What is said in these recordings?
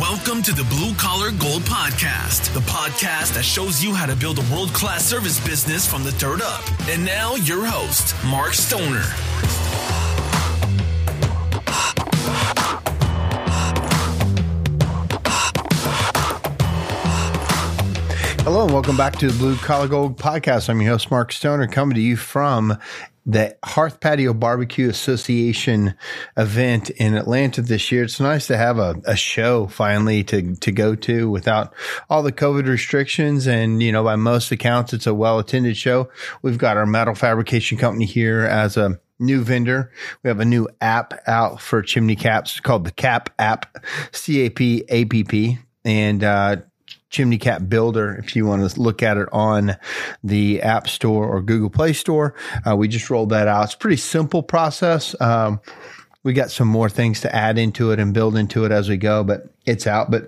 Welcome to the Blue Collar Gold Podcast, the podcast that shows you how to build a world class service business from the dirt up. And now, your host, Mark Stoner. Hello and welcome back to the Blue Collar Gold Podcast. I'm your host, Mark Stoner, coming to you from the Hearth Patio Barbecue Association event in Atlanta this year. It's nice to have a, a show finally to, to go to without all the COVID restrictions. And, you know, by most accounts, it's a well attended show. We've got our metal fabrication company here as a new vendor. We have a new app out for chimney caps called the CAP app, C A P A P P. And, uh, Chimney Cap Builder if you want to look at it on the App Store or Google Play Store. Uh, we just rolled that out. It's a pretty simple process. Um, we got some more things to add into it and build into it as we go, but it's out. But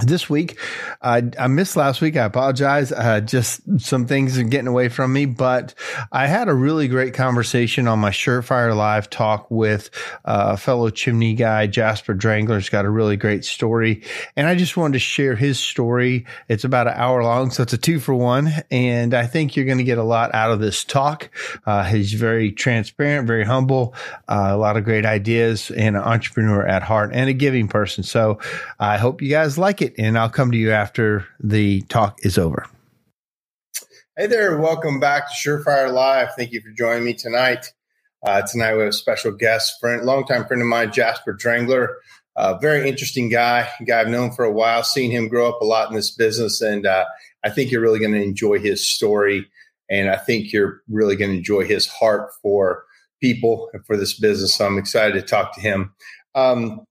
this week. Uh, I missed last week. I apologize. Uh, just some things are getting away from me, but I had a really great conversation on my Surefire Live talk with uh, fellow chimney guy, Jasper Drengler's got a really great story. And I just wanted to share his story. It's about an hour long, so it's a two for one. And I think you're going to get a lot out of this talk. Uh, he's very transparent, very humble, uh, a lot of great ideas, and an entrepreneur at heart and a giving person. So I hope you guys like it, and I'll come to you after the talk is over. Hey there, welcome back to Surefire Live. Thank you for joining me tonight. Uh, tonight we have a special guest, friend, longtime friend of mine, Jasper Drengler. Uh, very interesting guy, guy I've known for a while, seen him grow up a lot in this business, and uh, I think you're really going to enjoy his story, and I think you're really going to enjoy his heart for people and for this business. So I'm excited to talk to him. Um,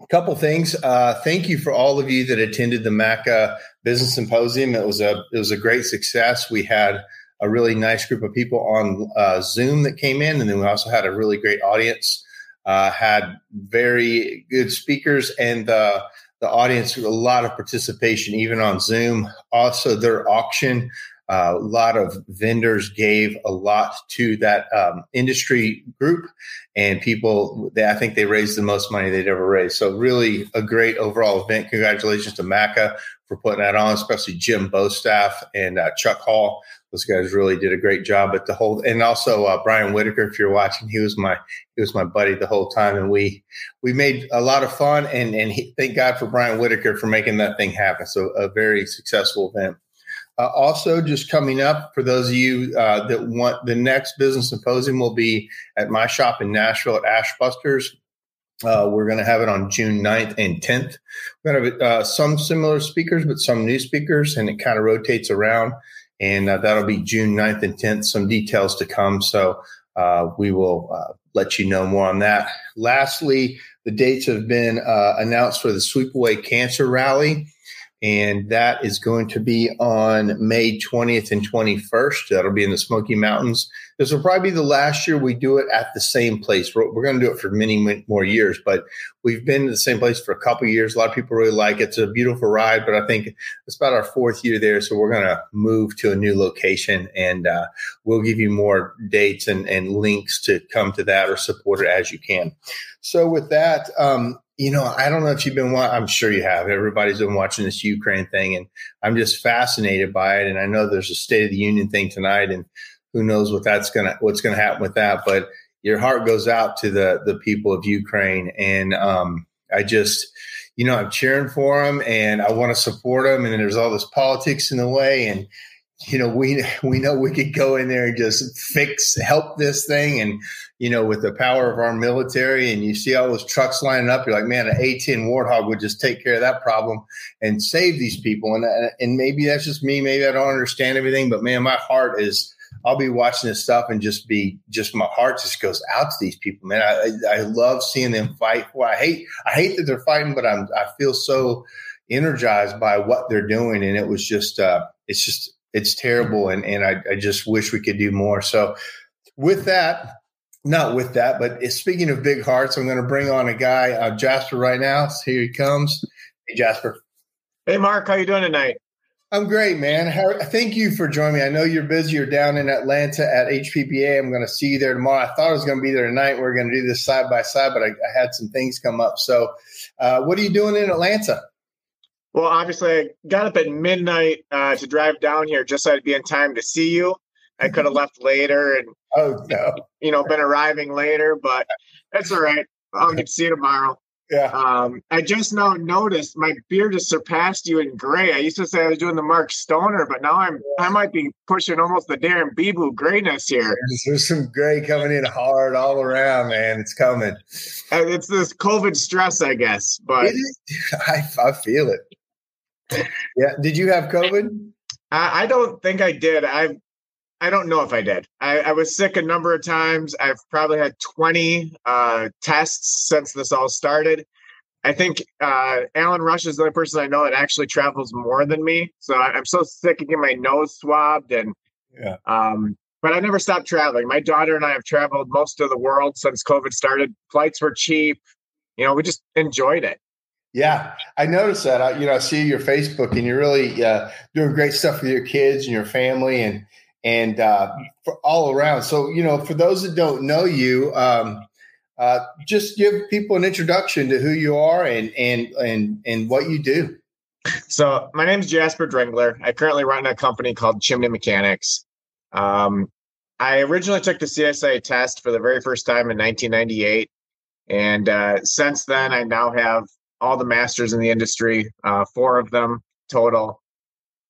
a couple things. Uh, thank you for all of you that attended the MACA Business Symposium. It was a it was a great success. We had a really nice group of people on uh, Zoom that came in, and then we also had a really great audience. Uh, had very good speakers, and the the audience a lot of participation, even on Zoom. Also, their auction a lot of vendors gave a lot to that um, industry group, and people. They, I think they raised the most money they'd ever raised. So really, a great overall event. Congratulations to Maca for putting that on, especially Jim Bostaff and uh, Chuck Hall. Those guys really did a great job at the whole, and also uh, Brian Whitaker. If you're watching, he was my he was my buddy the whole time, and we we made a lot of fun. And and he, thank God for Brian Whitaker for making that thing happen. So a very successful event. Uh, also, just coming up for those of you uh, that want the next business symposium will be at my shop in Nashville at Ashbusters. Uh, we're going to have it on June 9th and 10th. We're going to have uh, some similar speakers, but some new speakers, and it kind of rotates around. And uh, that'll be June 9th and 10th. Some details to come. So uh, we will let you know more on that. Lastly, the dates have been announced for the Sweep Away Cancer Rally and that is going to be on May 20th and 21st. That'll be in the Smoky Mountains. This will probably be the last year we do it at the same place. We're, we're going to do it for many, many more years, but we've been to the same place for a couple years. A lot of people really like it. It's a beautiful ride, but I think it's about our fourth year there. So we're going to move to a new location and uh, we'll give you more dates and, and links to come to that or support it as you can. So with that, um, you know, I don't know if you've been. I'm sure you have. Everybody's been watching this Ukraine thing, and I'm just fascinated by it. And I know there's a State of the Union thing tonight, and who knows what that's gonna what's gonna happen with that. But your heart goes out to the the people of Ukraine, and um, I just, you know, I'm cheering for them, and I want to support them. And there's all this politics in the way, and you know, we we know we could go in there and just fix help this thing, and you know, with the power of our military and you see all those trucks lining up, you're like, man, an A10 Warthog would just take care of that problem and save these people. And, and maybe that's just me. Maybe I don't understand everything, but man, my heart is, I'll be watching this stuff and just be, just my heart just goes out to these people, man. I, I love seeing them fight. Well, I hate, I hate that they're fighting, but I'm, I feel so energized by what they're doing. And it was just, uh, it's just, it's terrible. And, and I, I just wish we could do more. So with that, not with that, but speaking of big hearts, I'm going to bring on a guy, uh, Jasper, right now. So here he comes. Hey, Jasper. Hey, Mark. How you doing tonight? I'm great, man. How, thank you for joining me. I know you're busy. You're down in Atlanta at HPBA. I'm going to see you there tomorrow. I thought I was going to be there tonight. We are going to do this side by side, but I, I had some things come up. So, uh, what are you doing in Atlanta? Well, obviously, I got up at midnight uh, to drive down here just so I'd be in time to see you. I could have left later and oh no, you know, been arriving later, but that's all right. I'll get to see you tomorrow. Yeah. Um, I just now noticed my beard has surpassed you in gray. I used to say I was doing the Mark Stoner, but now I'm I might be pushing almost the Darren Bebu grayness here. There's some gray coming in hard all around, man. It's coming. And it's this COVID stress, I guess. But I, I feel it. Yeah. Did you have COVID? I, I don't think I did. I I don't know if I did. I, I, was sick a number of times. I've probably had 20 uh, tests since this all started. I think uh, Alan Rush is the only person I know that actually travels more than me. So I, am so sick of getting my nose swabbed and yeah. Um, but I never stopped traveling. My daughter and I have traveled most of the world since COVID started. Flights were cheap. You know, we just enjoyed it. Yeah, I noticed that. I, you know, I see your Facebook, and you're really uh, doing great stuff with your kids and your family, and and uh, for all around. So, you know, for those that don't know you, um, uh, just give people an introduction to who you are and and and and what you do. So, my name is Jasper Drengler. I currently run a company called Chimney Mechanics. Um, I originally took the CSIA test for the very first time in 1998, and uh, since then, I now have all the masters in the industry, uh, four of them total.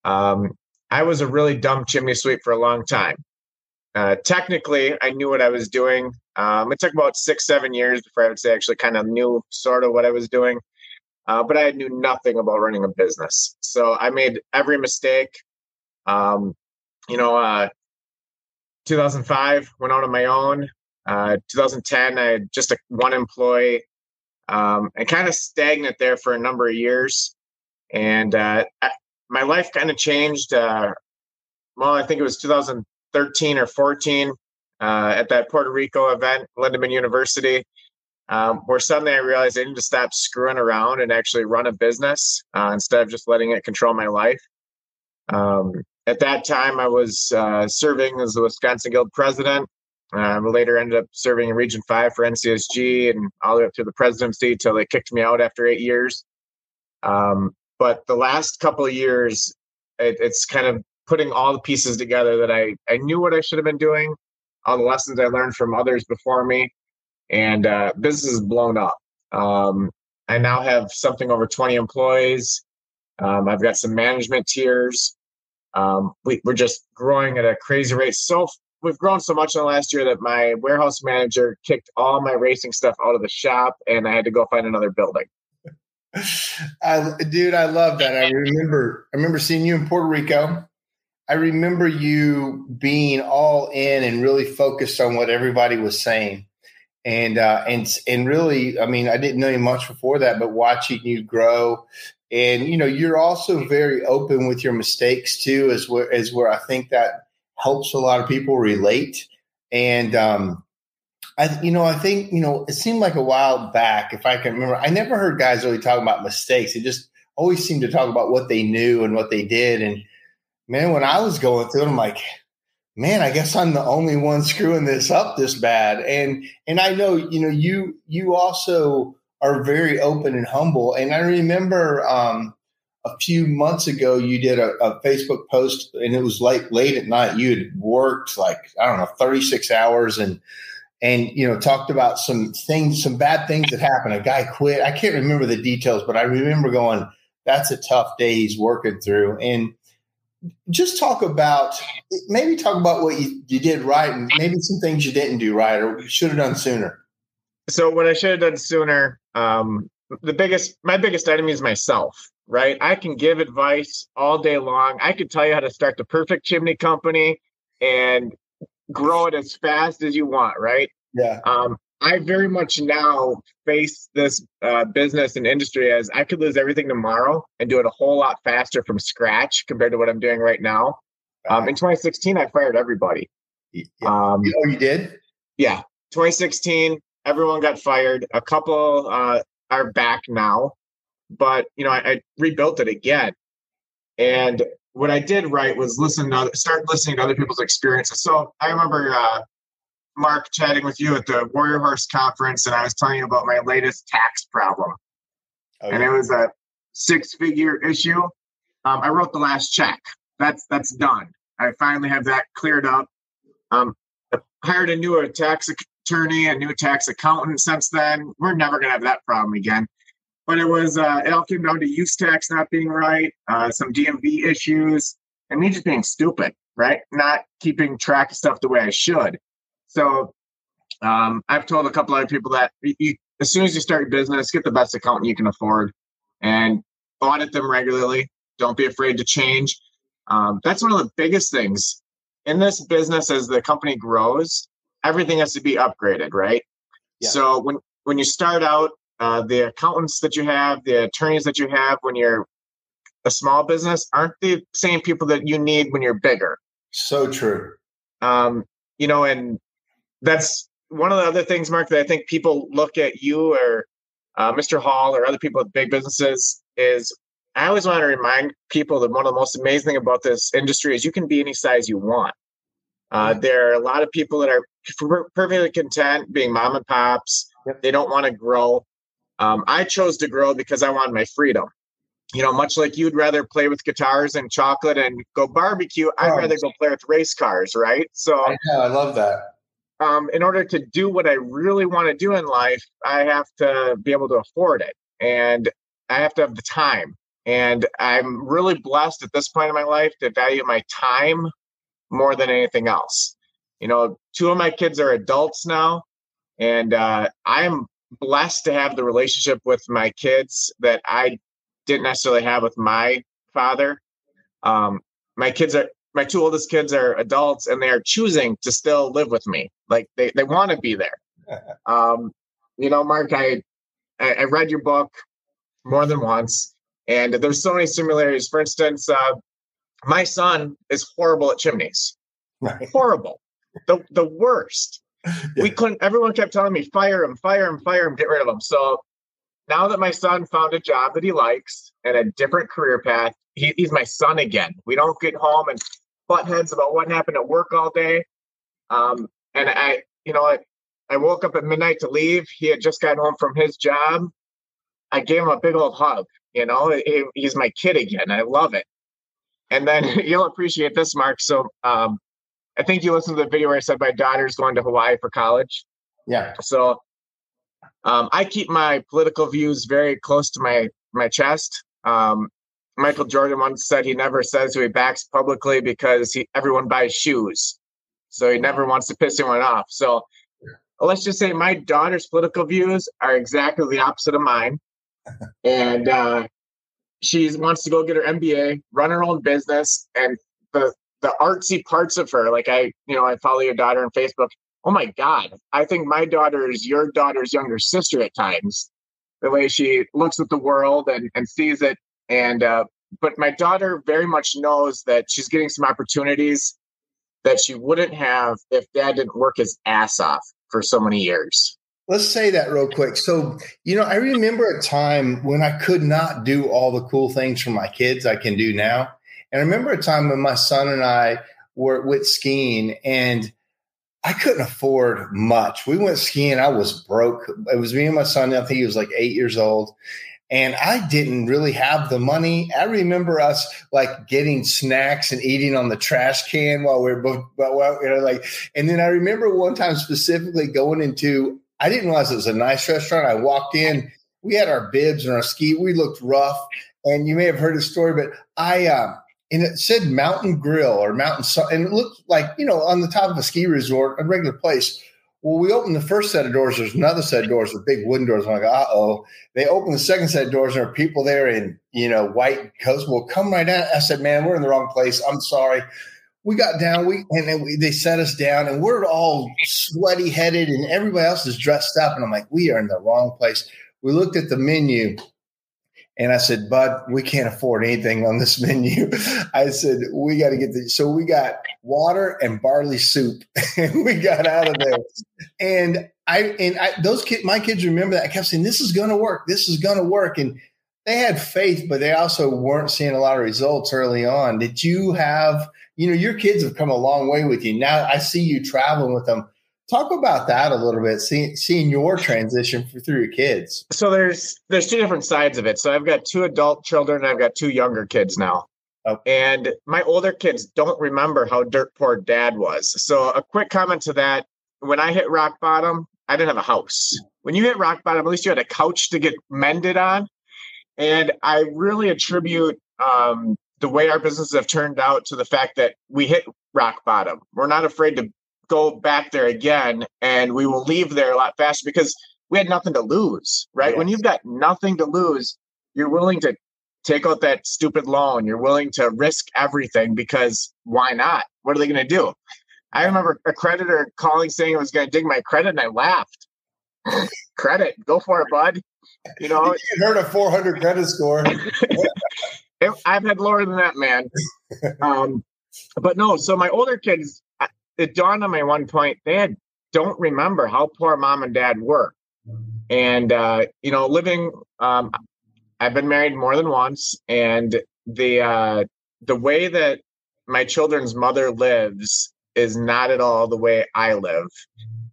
Um, I was a really dumb chimney sweep for a long time. Uh, technically, I knew what I was doing. Um, it took about six, seven years before I would say I actually kind of knew sort of what I was doing. Uh, but I knew nothing about running a business. So I made every mistake. Um, you know, uh, 2005 went out on my own. Uh, 2010, I had just a one employee um, and kind of stagnant there for a number of years. And uh, my life kind of changed. Uh, well, I think it was 2013 or 14 uh, at that Puerto Rico event, Lindemann University, um, where suddenly I realized I need to stop screwing around and actually run a business uh, instead of just letting it control my life. Um, at that time, I was uh, serving as the Wisconsin Guild president. Um, later ended up serving in Region 5 for NCSG and all the way up to the presidency until they kicked me out after eight years. Um, but the last couple of years, it, it's kind of putting all the pieces together that I, I knew what I should have been doing, all the lessons I learned from others before me, and uh, business is blown up. Um, I now have something over 20 employees. Um, I've got some management tiers. Um, we, are just growing at a crazy rate. So we've grown so much in the last year that my warehouse manager kicked all my racing stuff out of the shop, and I had to go find another building. I, dude, I love that. I remember, I remember seeing you in Puerto Rico. I remember you being all in and really focused on what everybody was saying, and uh, and and really, I mean, I didn't know you much before that, but watching you grow, and you know, you're also very open with your mistakes too, as where as where I think that helps a lot of people relate, and um, I, you know, I think, you know, it seemed like a while back, if I can remember, I never heard guys really talk about mistakes. It just always seemed to talk about what they knew and what they did. And man, when I was going through it, I'm like, man, I guess I'm the only one screwing this up this bad. And, and I know, you know, you, you also are very open and humble. And I remember, um, a few months ago, you did a, a Facebook post and it was late, late at night. You had worked like, I don't know, 36 hours and, and you know talked about some things some bad things that happened. A guy quit. I can't remember the details but i remember going that's a tough day he's working through. And just talk about maybe talk about what you, you did right and maybe some things you didn't do right or should have done sooner. So what i should have done sooner um, the biggest my biggest enemy is myself right? I can give advice all day long. I could tell you how to start the perfect chimney company and grow it as fast as you want, right? Yeah. Um, I very much now face this uh, business and industry as I could lose everything tomorrow and do it a whole lot faster from scratch compared to what I'm doing right now. Um, in 2016, I fired everybody. Yeah. Um, oh, you did? Yeah. 2016, everyone got fired. A couple uh, are back now, but you know, I, I rebuilt it again. And what I did right was listen to start listening to other people's experiences. So I remember uh, Mark chatting with you at the Warrior Horse conference, and I was telling you about my latest tax problem. Oh, yeah. And it was a six figure issue. Um, I wrote the last check. That's that's done. I finally have that cleared up. Um, I hired a new tax attorney, a new tax accountant. Since then, we're never gonna have that problem again. But it was uh, it all came down to use tax not being right, uh, some DMV issues, and me just being stupid, right? Not keeping track of stuff the way I should. So um, I've told a couple other people that you, as soon as you start your business, get the best accountant you can afford and audit them regularly. Don't be afraid to change. Um, that's one of the biggest things in this business as the company grows. Everything has to be upgraded, right? Yeah. So when when you start out, uh, the accountants that you have, the attorneys that you have when you're a small business aren't the same people that you need when you're bigger. So true. Um, you know, and that's one of the other things, Mark, that I think people look at you or uh, Mr. Hall or other people with big businesses is I always want to remind people that one of the most amazing about this industry is you can be any size you want. Uh, mm-hmm. there are a lot of people that are perfectly content being mom and pops. Yep. They don't want to grow. Um, I chose to grow because I wanted my freedom. You know, much like you'd rather play with guitars and chocolate and go barbecue, I'd rather go play with race cars, right? So I, know, I love that um, in order to do what I really want to do in life, I have to be able to afford it and I have to have the time. And I'm really blessed at this point in my life to value my time more than anything else. You know, two of my kids are adults now, and uh, I'm blessed to have the relationship with my kids that I didn't necessarily have with my father. Um, my kids are my two oldest kids are adults and they are choosing to still live with me. Like they, they want to be there. Um, you know, Mark, I, I read your book more than once, and there's so many similarities. For instance, uh, my son is horrible at chimneys. Right. Horrible. The the worst. Yeah. We couldn't everyone kept telling me, fire him, fire him, fire him, get rid of him. So now that my son found a job that he likes and a different career path, he, he's my son again. We don't get home and butt heads about what happened at work all day. Um, and I, you know, I, I woke up at midnight to leave. He had just gotten home from his job. I gave him a big old hug. You know, he, he's my kid again. I love it. And then you'll appreciate this, Mark. So um, I think you listened to the video where I said my daughter's going to Hawaii for college. Yeah. So um, I keep my political views very close to my my chest. Um, Michael Jordan once said he never says who he backs publicly because he, everyone buys shoes. So he never wants to piss anyone off. So let's just say my daughter's political views are exactly the opposite of mine. and uh, she wants to go get her MBA, run her own business, and the the artsy parts of her, like I, you know, I follow your daughter on Facebook. Oh my God, I think my daughter is your daughter's younger sister at times. The way she looks at the world and, and sees it and uh, but my daughter very much knows that she's getting some opportunities that she wouldn't have if dad didn't work his ass off for so many years. Let's say that real quick. So, you know, I remember a time when I could not do all the cool things for my kids I can do now. And I remember a time when my son and I were with skiing and I couldn't afford much. We went skiing. I was broke. It was me and my son. I think he was like eight years old and I didn't really have the money. I remember us like getting snacks and eating on the trash can while we are while, you know, like. And then I remember one time specifically going into. I didn't realize it was a nice restaurant. I walked in. We had our bibs and our ski. We looked rough, and you may have heard the story, but I. Uh, and it said Mountain Grill or Mountain, Sun, and it looked like you know on the top of a ski resort, a regular place. Well, we opened the first set of doors. There's another set of doors with big wooden doors. I'm like, uh oh. They opened the second set of doors, and there are people there in you know white coats. Well, come right down. I said, man, we're in the wrong place. I'm sorry. We got down. We and then we, they set us down, and we're all sweaty headed, and everybody else is dressed up. And I'm like, we are in the wrong place. We looked at the menu, and I said, Bud, we can't afford anything on this menu. I said, we got to get the, so we got water and barley soup and we got out of there. and I, and I, those kids, my kids remember that. I kept saying, this is going to work. This is going to work. And they had faith, but they also weren't seeing a lot of results early on. Did you have, you know, your kids have come a long way with you. Now I see you traveling with them talk about that a little bit. Seeing seeing your transition through your kids. So there's there's two different sides of it. So I've got two adult children. I've got two younger kids now. Oh. And my older kids don't remember how dirt poor dad was. So a quick comment to that. When I hit rock bottom, I didn't have a house. When you hit rock bottom, at least you had a couch to get mended on. And I really attribute um, the way our businesses have turned out to the fact that we hit rock bottom. We're not afraid to go back there again, and we will leave there a lot faster because we had nothing to lose, right? Yes. When you've got nothing to lose, you're willing to take out that stupid loan. You're willing to risk everything because why not? What are they going to do? I remember a creditor calling saying it was going to dig my credit, and I laughed. credit, go for it, bud. You know, you heard a 400 credit score. I've had lower than that, man. Um, but no, so my older kids, it dawned on me one point, they had, don't remember how poor mom and dad were. And, uh, you know, living, um, I've been married more than once, and the, uh, the way that my children's mother lives is not at all the way I live.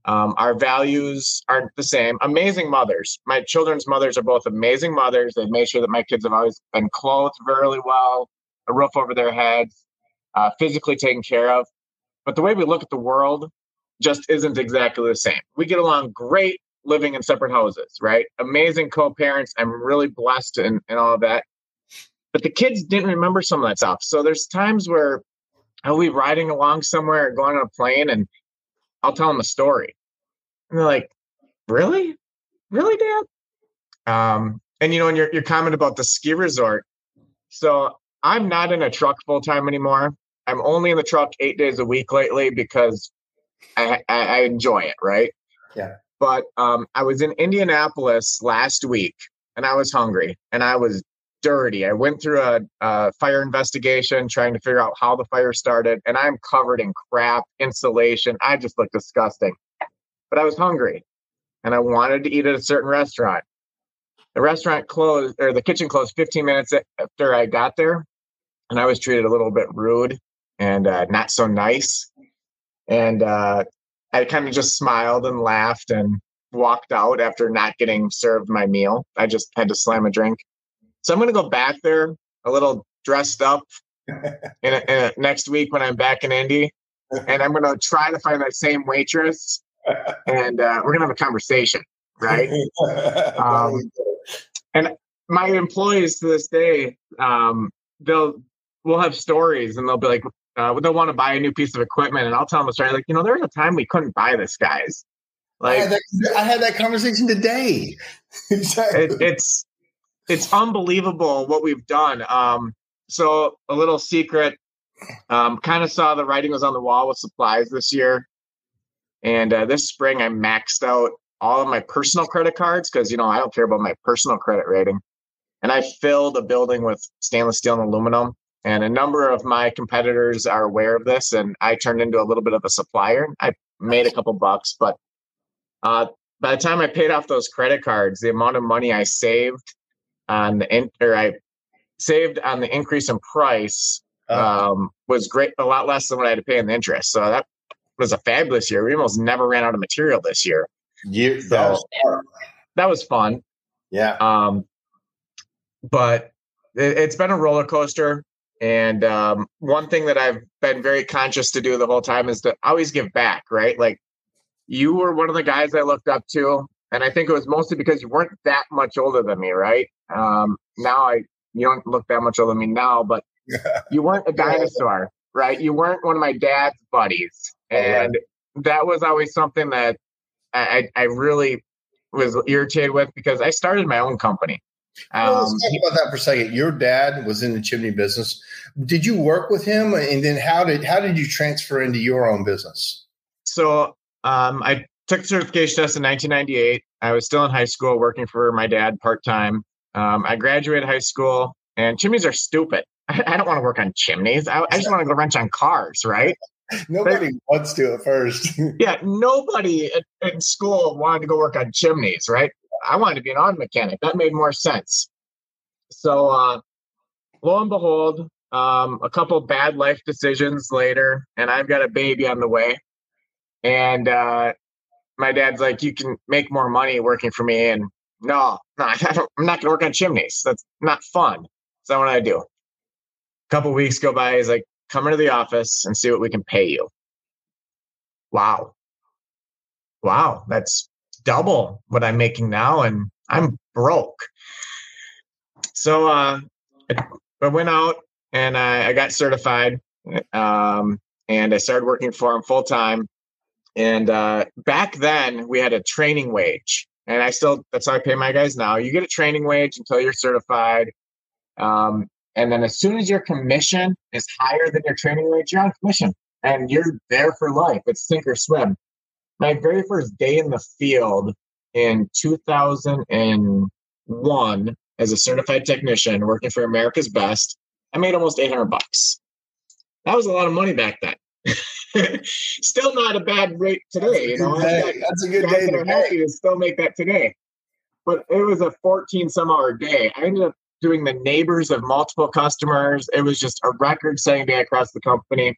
Um, our values aren't the same. Amazing mothers. My children's mothers are both amazing mothers. They've made sure that my kids have always been clothed really well, a roof over their heads, uh, physically taken care of. But the way we look at the world just isn't exactly the same. We get along great living in separate houses, right? Amazing co parents. I'm really blessed and, and all of that. But the kids didn't remember some of that stuff. So there's times where I'll be riding along somewhere or going on a plane and I'll tell them a story. And they're like, really? Really, Dad? Um, and you know, and your, your comment about the ski resort. So I'm not in a truck full time anymore. I'm only in the truck eight days a week lately because I, I, I enjoy it, right? Yeah. But um, I was in Indianapolis last week and I was hungry and I was dirty. I went through a, a, fire investigation trying to figure out how the fire started, and I'm covered in crap, insulation. I just look disgusting. But I was hungry and I wanted to eat at a certain restaurant. The restaurant closed, or the kitchen closed 15 minutes after I got there, and I was treated a little bit rude and uh, not so nice. And uh, I kind of just smiled and laughed and walked out after not getting served my meal. I just had to slam a drink. So I'm going to go back there a little dressed up in, a, in a, next week when I'm back in Indy, and I'm going to try to find that same waitress, and uh, we're going to have a conversation, right? Um, and my employees to this day, um, they'll we'll have stories, and they'll be like, uh, they'll want to buy a new piece of equipment, and I'll tell them a story like, you know, there was a time we couldn't buy this, guys. Like I had that, I had that conversation today. exactly. It, it's it's unbelievable what we've done. Um, so a little secret, um, kind of saw the writing was on the wall with supplies this year, and uh, this spring I maxed out all of my personal credit cards because you know I don't care about my personal credit rating, and I filled a building with stainless steel and aluminum. And a number of my competitors are aware of this, and I turned into a little bit of a supplier. I made a couple bucks, but uh, by the time I paid off those credit cards, the amount of money I saved on the in, or I saved on the increase in price oh. um, was great, a lot less than what I had to pay in the interest. So that was a fabulous year. We almost never ran out of material this year. You, so that, was that was fun. Yeah. Um, but it, has been a roller coaster. And um, one thing that I've been very conscious to do the whole time is to always give back, right? Like you were one of the guys I looked up to. And I think it was mostly because you weren't that much older than me, right? Um, now I you don't look that much older than me now, but you weren't a dinosaur, right? You weren't one of my dad's buddies, and that was always something that I, I really was irritated with because I started my own company. Um, well, let's talk about that for a second. Your dad was in the chimney business. Did you work with him, and then how did how did you transfer into your own business? So um, I took the certification test in 1998. I was still in high school, working for my dad part time. Um, I graduated high school, and chimneys are stupid. I, I don't want to work on chimneys. I, I just want to go wrench on cars, right? nobody but, wants to at first. yeah, nobody in school wanted to go work on chimneys, right? I wanted to be an auto mechanic. That made more sense. So, uh, lo and behold, um, a couple bad life decisions later, and I've got a baby on the way. And uh, my dad's like, you can make more money working for me. And no, no, I don't, I'm not going to work on chimneys. That's not fun. So what I do. A couple weeks go by. He's like, come into the office and see what we can pay you. Wow. Wow. That's double what I'm making now. And I'm broke. So uh, I went out and I, I got certified. Um, and I started working for him full time. And uh, back then, we had a training wage, and I still that's how I pay my guys now. You get a training wage until you're certified, um, and then as soon as your commission is higher than your training wage, you're on commission, and you're there for life. It's sink or swim. My very first day in the field in 2001 as a certified technician working for America's Best, I made almost 800 bucks. That was a lot of money back then. still not a bad rate today. You know, that's a good day. I'm happy to still make that today. But it was a 14 some hour day. I ended up doing the neighbors of multiple customers. It was just a record setting day across the company.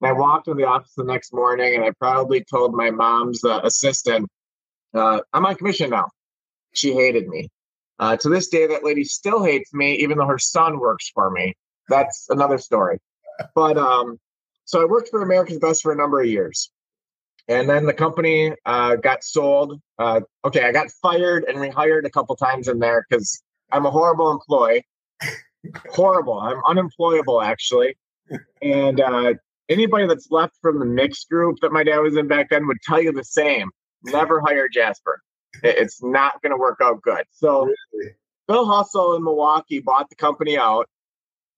And I walked into the office the next morning and I proudly told my mom's uh, assistant, uh, I'm on commission now. She hated me. Uh, to this day, that lady still hates me, even though her son works for me. That's another story. But um, so I worked for America's Best for a number of years. And then the company uh, got sold. Uh, okay, I got fired and rehired a couple times in there because I'm a horrible employee. horrible. I'm unemployable, actually. And uh, anybody that's left from the mixed group that my dad was in back then would tell you the same. Never hire Jasper. It's not going to work out good. So? Bill Hustle in Milwaukee bought the company out.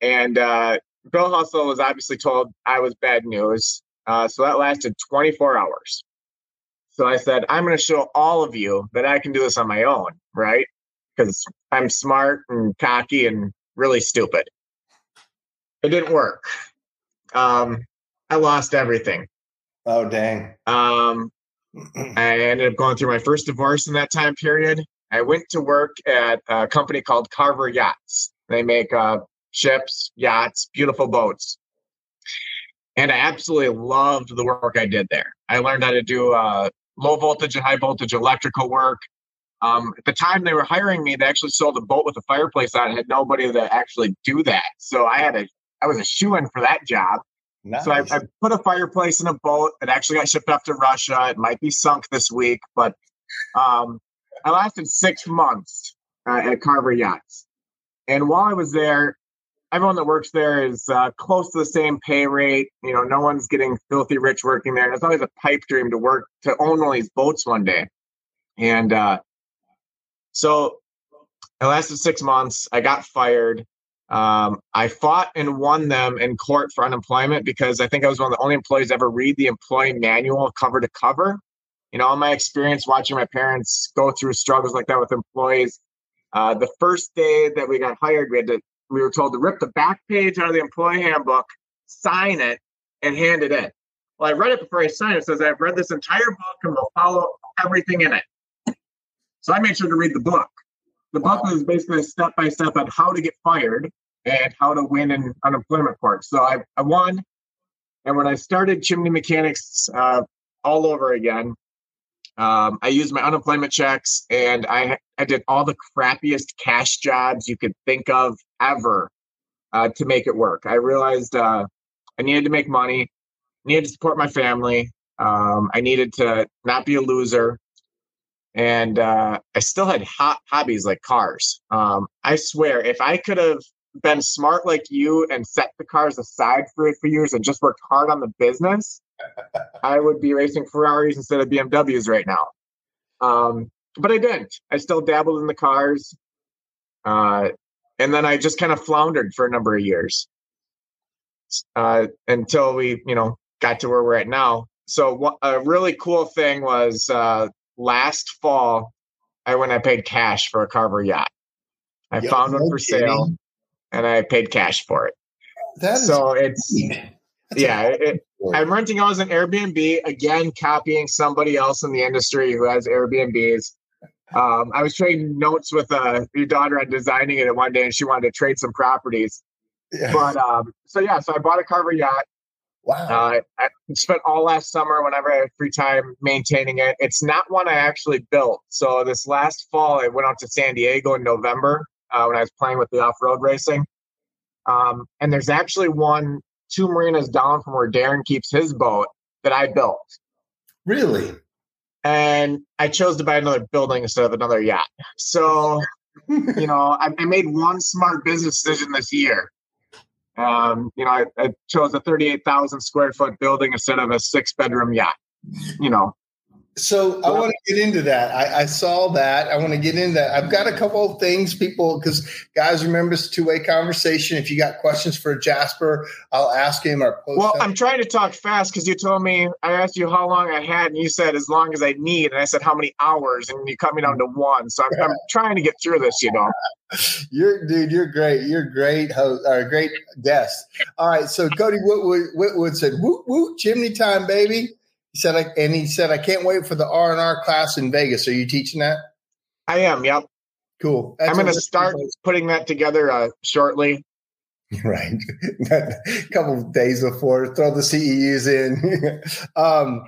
And uh, Bill Hustle was obviously told I was bad news. Uh, so that lasted 24 hours. So I said, I'm going to show all of you that I can do this on my own, right? Because I'm smart and cocky and really stupid. It didn't work. Um, I lost everything. Oh, dang. Um, I ended up going through my first divorce in that time period. I went to work at a company called Carver Yachts. They make uh, ships, yachts, beautiful boats. And I absolutely loved the work I did there. I learned how to do uh, low voltage and high voltage electrical work. Um, at the time they were hiring me, they actually sold a boat with a fireplace on it. and Had nobody to actually do that, so I had a I was a shoe in for that job. Nice. So I, I, put a fireplace in a boat. It actually got shipped off to Russia. It might be sunk this week, but um, I lasted six months uh, at Carver Yachts. And while I was there, everyone that works there is uh, close to the same pay rate. You know, no one's getting filthy rich working there. And it's always a pipe dream to work to own one of these boats one day. And uh, so I lasted six months. I got fired. Um, I fought and won them in court for unemployment because I think I was one of the only employees ever read the employee manual cover to cover. You know, all my experience watching my parents go through struggles like that with employees. Uh, the first day that we got hired, we had to we were told to rip the back page out of the employee handbook, sign it, and hand it in. Well, I read it before I signed it. It says I've read this entire book and will follow everything in it. So I made sure to read the book. The book was basically a step by step on how to get fired and how to win in unemployment court. So I, I won. And when I started chimney mechanics uh, all over again, um, I used my unemployment checks and I, I did all the crappiest cash jobs you could think of ever uh, to make it work. I realized uh, I needed to make money, needed to support my family. Um, I needed to not be a loser. And uh, I still had hot hobbies like cars. Um, I swear, if I could have been smart like you and set the cars aside for few years and just worked hard on the business, I would be racing Ferraris instead of BMWs right now. Um, but I didn't. I still dabbled in the cars. Uh, and then I just kind of floundered for a number of years uh, until we, you know, got to where we're at now. So a really cool thing was uh, last fall, I went I paid cash for a Carver yacht. I found one for sale, and I paid cash for it. That so it's yeah, it, I'm renting out as an Airbnb again, copying somebody else in the industry who has Airbnbs. Um, I was trading notes with uh, your daughter on designing it one day, and she wanted to trade some properties. Yeah. But um, so yeah, so I bought a Carver yacht. Wow. Uh, I spent all last summer, whenever I had free time, maintaining it. It's not one I actually built. So this last fall, I went out to San Diego in November uh, when I was playing with the off road racing. Um, and there's actually one two marinas down from where Darren keeps his boat that I built. Really? And I chose to buy another building instead of another yacht. So, you know, I, I made one smart business decision this year. Um, you know, I, I chose a 38,000 square foot building instead of a six bedroom yacht. You know, so I want to get into that. I, I, saw that. I want to get into that. I've got a couple of things, people, because guys, remember it's two way conversation. If you got questions for Jasper, I'll ask him or post. Well, him. I'm trying to talk fast because you told me I asked you how long I had, and you said as long as I need, and I said how many hours, and you cut me down to one. So I'm, I'm trying to get through this, you know. you're dude. You're great. You're great host or great guest. All right. So Cody Whitwood, Whitwood said, "Woot woot, chimney time, baby." He said, I, and he said, I can't wait for the R and R class in Vegas. Are you teaching that? I am. Yep. Cool. That's I'm going to start putting that together uh, shortly. Right. a couple days before, throw the CEUs in. um,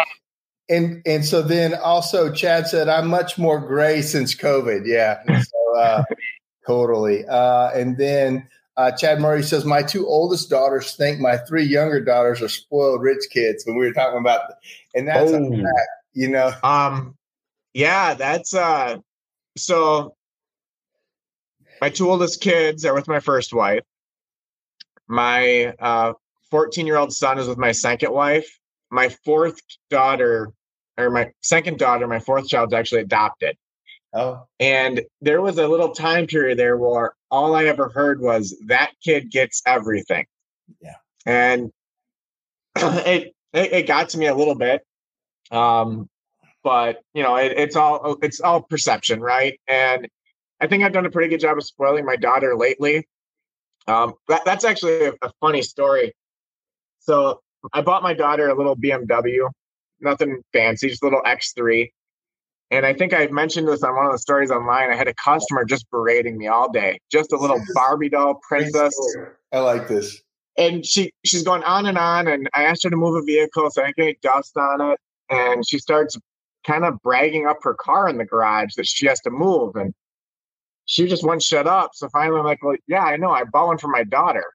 and and so then also Chad said, I'm much more gray since COVID. Yeah. So uh, totally. Uh, and then uh, Chad Murray says, My two oldest daughters think my three younger daughters are spoiled rich kids when we were talking about, and that's oh. a fact, you know. Um, yeah, that's uh, so my two oldest kids are with my first wife. My uh 14 year old son is with my second wife. My fourth daughter, or my second daughter, my fourth child is actually adopted. Oh. And there was a little time period there where all I ever heard was that kid gets everything. Yeah. And it, it, it got to me a little bit. Um, but you know, it, it's all it's all perception, right? And I think I've done a pretty good job of spoiling my daughter lately. Um, that, that's actually a, a funny story. So I bought my daughter a little BMW, nothing fancy, just a little X3. And I think I mentioned this on one of the stories online. I had a customer just berating me all day, just a little Barbie doll princess. I like this. And she she's going on and on. And I asked her to move a vehicle so I can get dust on it. And she starts kind of bragging up her car in the garage that she has to move. And she just won't shut up. So finally, I'm like, well, yeah, I know. I bought one for my daughter.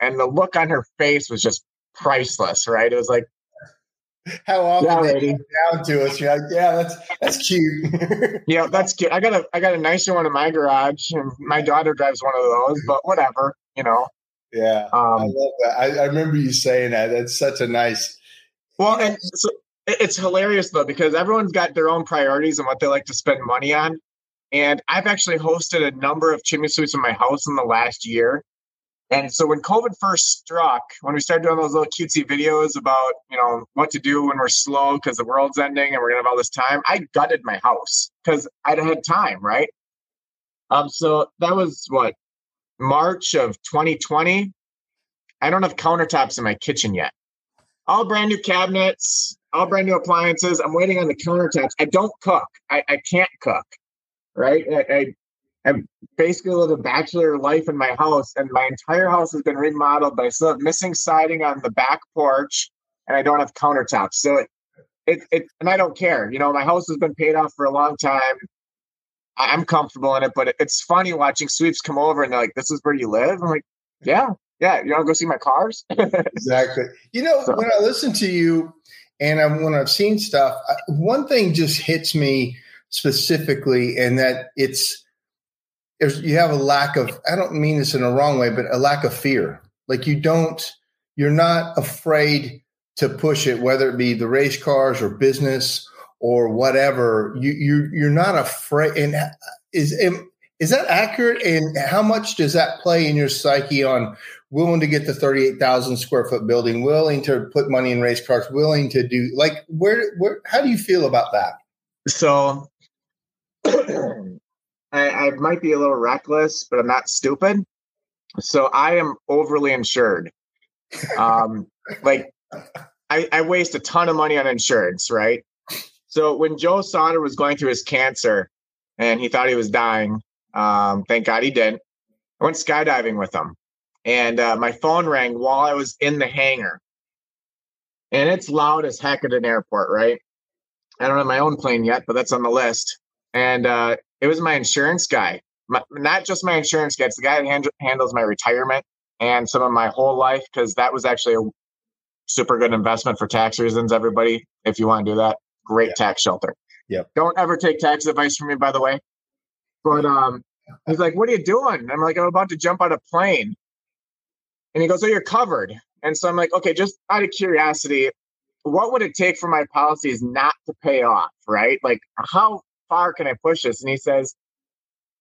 And the look on her face was just priceless, right? It was like, how often yeah, they come down to us. You're like, yeah, that's that's cute. yeah, that's cute. I got a I got a nicer one in my garage, and my daughter drives one of those. But whatever, you know. Yeah, um, I love that. I, I, remember you saying that. That's such a nice. Well, and so it's hilarious though because everyone's got their own priorities and what they like to spend money on. And I've actually hosted a number of chimney sweeps in my house in the last year. And so when COVID first struck, when we started doing those little cutesy videos about, you know, what to do when we're slow because the world's ending and we're gonna have all this time, I gutted my house because I'd had time, right? Um, so that was what March of 2020. I don't have countertops in my kitchen yet. All brand new cabinets, all brand new appliances. I'm waiting on the countertops. I don't cook. I, I can't cook. Right. I, I I've basically lived a bachelor life in my house, and my entire house has been remodeled, but I still have missing siding on the back porch, and I don't have countertops. So it, it, it, and I don't care. You know, my house has been paid off for a long time. I'm comfortable in it, but it's funny watching sweeps come over and they're like, "This is where you live." I'm like, "Yeah, yeah." You want to go see my cars? exactly. You know, so. when I listen to you, and I'm, when I've seen stuff, one thing just hits me specifically, and that it's there's you have a lack of I don't mean this in a wrong way, but a lack of fear. Like you don't you're not afraid to push it, whether it be the race cars or business or whatever. You you you're not afraid. And uh, is is that accurate? And how much does that play in your psyche on willing to get the thirty eight thousand square foot building, willing to put money in race cars, willing to do like where where? How do you feel about that? So I, I might be a little reckless, but I'm not stupid. So I am overly insured. Um, like I, I waste a ton of money on insurance, right? So when Joe Sauter was going through his cancer and he thought he was dying, um, thank God he didn't. I went skydiving with him, and uh, my phone rang while I was in the hangar. and it's loud as heck at an airport, right? I don't have my own plane yet, but that's on the list. And uh, it was my insurance guy, my, not just my insurance guy, it's the guy that hand, handles my retirement and some of my whole life, because that was actually a super good investment for tax reasons. Everybody, if you want to do that, great yeah. tax shelter. Yep. Don't ever take tax advice from me, by the way. But um, he's like, "What are you doing?" I'm like, "I'm about to jump out a plane." And he goes, "Oh, you're covered." And so I'm like, "Okay, just out of curiosity, what would it take for my policies not to pay off? Right? Like, how far can I push this?" And he says,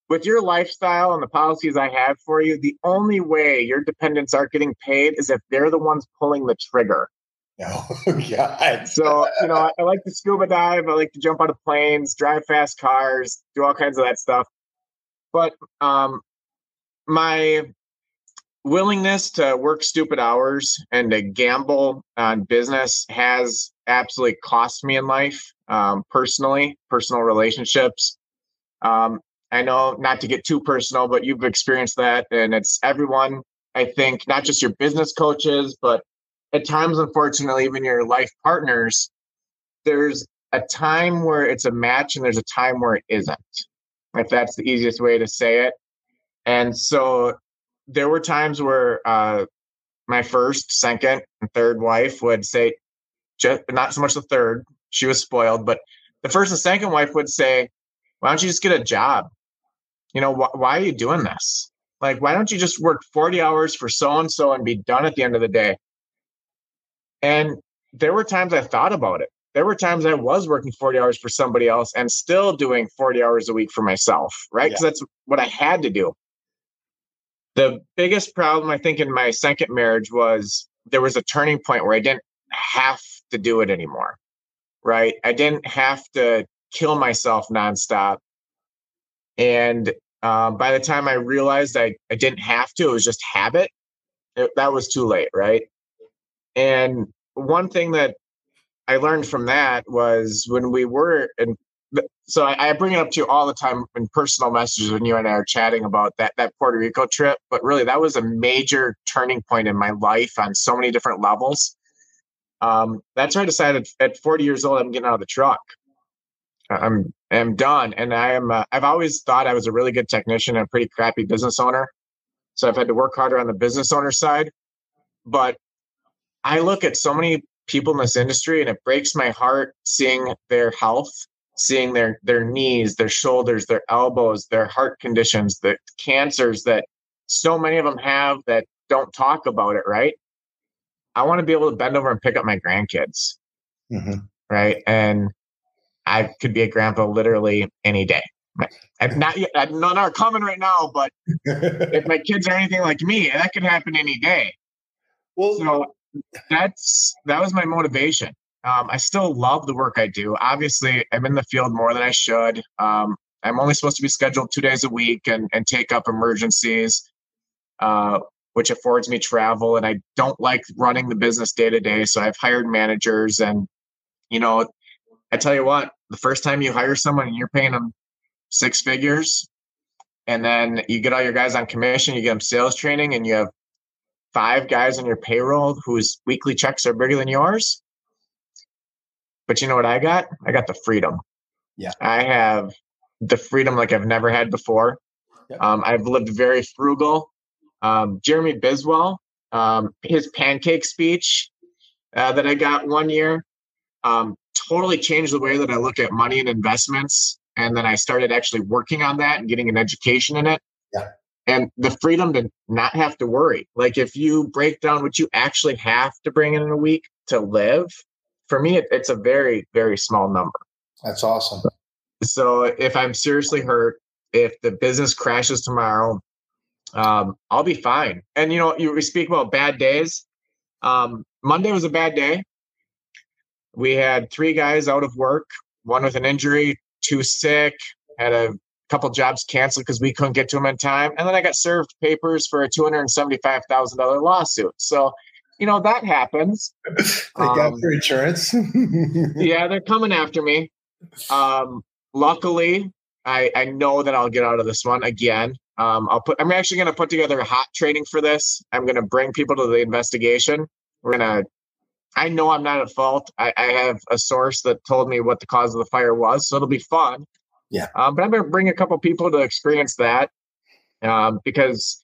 "With your lifestyle and the policies I have for you, the only way your dependents aren't getting paid is if they're the ones pulling the trigger." Oh God! so you know, I, I like to scuba dive. I like to jump out of planes, drive fast cars, do all kinds of that stuff. But um, my willingness to work stupid hours and to gamble on business has absolutely cost me in life, um, personally, personal relationships. Um, I know not to get too personal, but you've experienced that, and it's everyone. I think not just your business coaches, but at times, unfortunately, even your life partners. There's a time where it's a match, and there's a time where it isn't if that's the easiest way to say it. And so there were times where uh, my first, second, and third wife would say, just, not so much the third, she was spoiled, but the first and second wife would say, Why don't you just get a job? You know, wh- why are you doing this? Like, why don't you just work 40 hours for so and so and be done at the end of the day? And there were times I thought about it there were times I was working 40 hours for somebody else and still doing 40 hours a week for myself, right? Because yeah. that's what I had to do. The biggest problem, I think, in my second marriage was there was a turning point where I didn't have to do it anymore, right? I didn't have to kill myself nonstop. And um, by the time I realized I, I didn't have to, it was just habit. It, that was too late, right? And one thing that I learned from that was when we were and so I, I, bring it up to you all the time in personal messages when you and I are chatting about that that Puerto Rico trip. But really, that was a major turning point in my life on so many different levels. Um, that's why I decided at 40 years old, I'm getting out of the truck. I'm I'm done, and I am. Uh, I've always thought I was a really good technician and a pretty crappy business owner. So I've had to work harder on the business owner side. But I look at so many people in this industry and it breaks my heart seeing their health seeing their their knees their shoulders their elbows their heart conditions the cancers that so many of them have that don't talk about it right i want to be able to bend over and pick up my grandkids mm-hmm. right and i could be a grandpa literally any day I'm not yet, I'm not coming right now, but if my kids are anything like me, that could happen any day. Well, so that's that was my motivation. Um, I still love the work I do. Obviously, I'm in the field more than I should. Um, I'm only supposed to be scheduled two days a week and, and take up emergencies, uh, which affords me travel. And I don't like running the business day to day. So I've hired managers. And, you know, I tell you what, the first time you hire someone and you're paying them six figures, and then you get all your guys on commission, you get them sales training, and you have five guys on your payroll whose weekly checks are bigger than yours. But you know what I got? I got the freedom. Yeah. I have the freedom like I've never had before. Um, I've lived very frugal. Um, Jeremy Biswell, um, his pancake speech uh, that I got one year um, totally changed the way that I look at money and investments. And then I started actually working on that and getting an education in it. Yeah and the freedom to not have to worry. Like if you break down what you actually have to bring in in a week to live, for me, it, it's a very, very small number. That's awesome. So if I'm seriously hurt, if the business crashes tomorrow, um, I'll be fine. And you know, you we speak about bad days. Um, Monday was a bad day. We had three guys out of work, one with an injury, two sick, had a couple jobs canceled because we couldn't get to them in time. And then I got served papers for a $275,000 lawsuit. So, you know, that happens. they got um, for insurance. yeah, they're coming after me. Um, luckily, I, I know that I'll get out of this one again. Um, I'll put. I'm actually going to put together a hot training for this. I'm going to bring people to the investigation. We're going to I know I'm not at fault. I, I, have a source that told me what the cause of the fire was, so it'll be fun. Yeah. Um, but I'm going to bring a couple people to experience that um, because,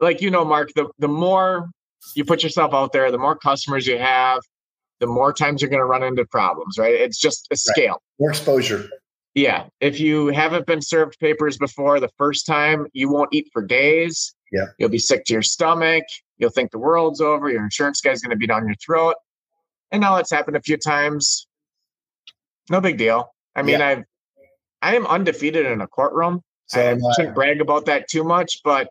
like you know, Mark, the the more you put yourself out there, the more customers you have, the more times you're going to run into problems. Right? It's just a scale. Right. More exposure. Yeah. If you haven't been served papers before the first time, you won't eat for days. Yeah. You'll be sick to your stomach. You'll think the world's over. Your insurance guy's going to be down your throat. And now it's happened a few times. No big deal. I mean, yeah. I've I am undefeated in a courtroom. So I shouldn't brag about that too much, but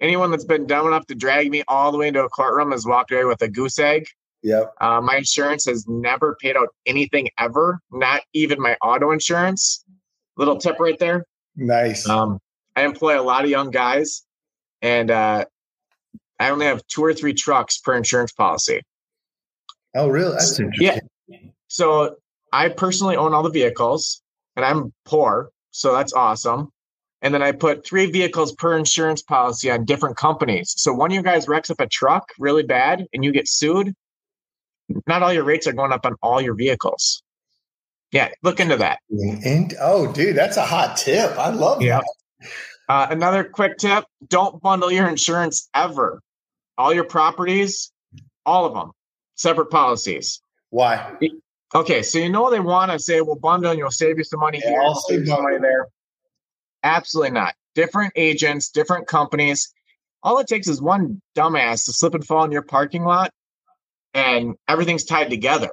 anyone that's been dumb enough to drag me all the way into a courtroom has walked away with a goose egg. Yep. Uh, my insurance has never paid out anything ever, not even my auto insurance. Little tip right there. Nice. Um, I employ a lot of young guys, and uh, I only have two or three trucks per insurance policy. Oh, really? That's interesting. Yeah. So I personally own all the vehicles, and I'm poor, so that's awesome. And then I put three vehicles per insurance policy on different companies. So one of your guys wrecks up a truck really bad, and you get sued not all your rates are going up on all your vehicles. Yeah, look into that. And oh, dude, that's a hot tip. I love yeah. that. Uh, another quick tip: don't bundle your insurance ever. All your properties, all of them, separate policies. Why? Okay, so you know they want to say, "Well, bundle, and you'll save you some money yeah, here, I'll save some money there." Absolutely not. Different agents, different companies. All it takes is one dumbass to slip and fall in your parking lot and everything's tied together.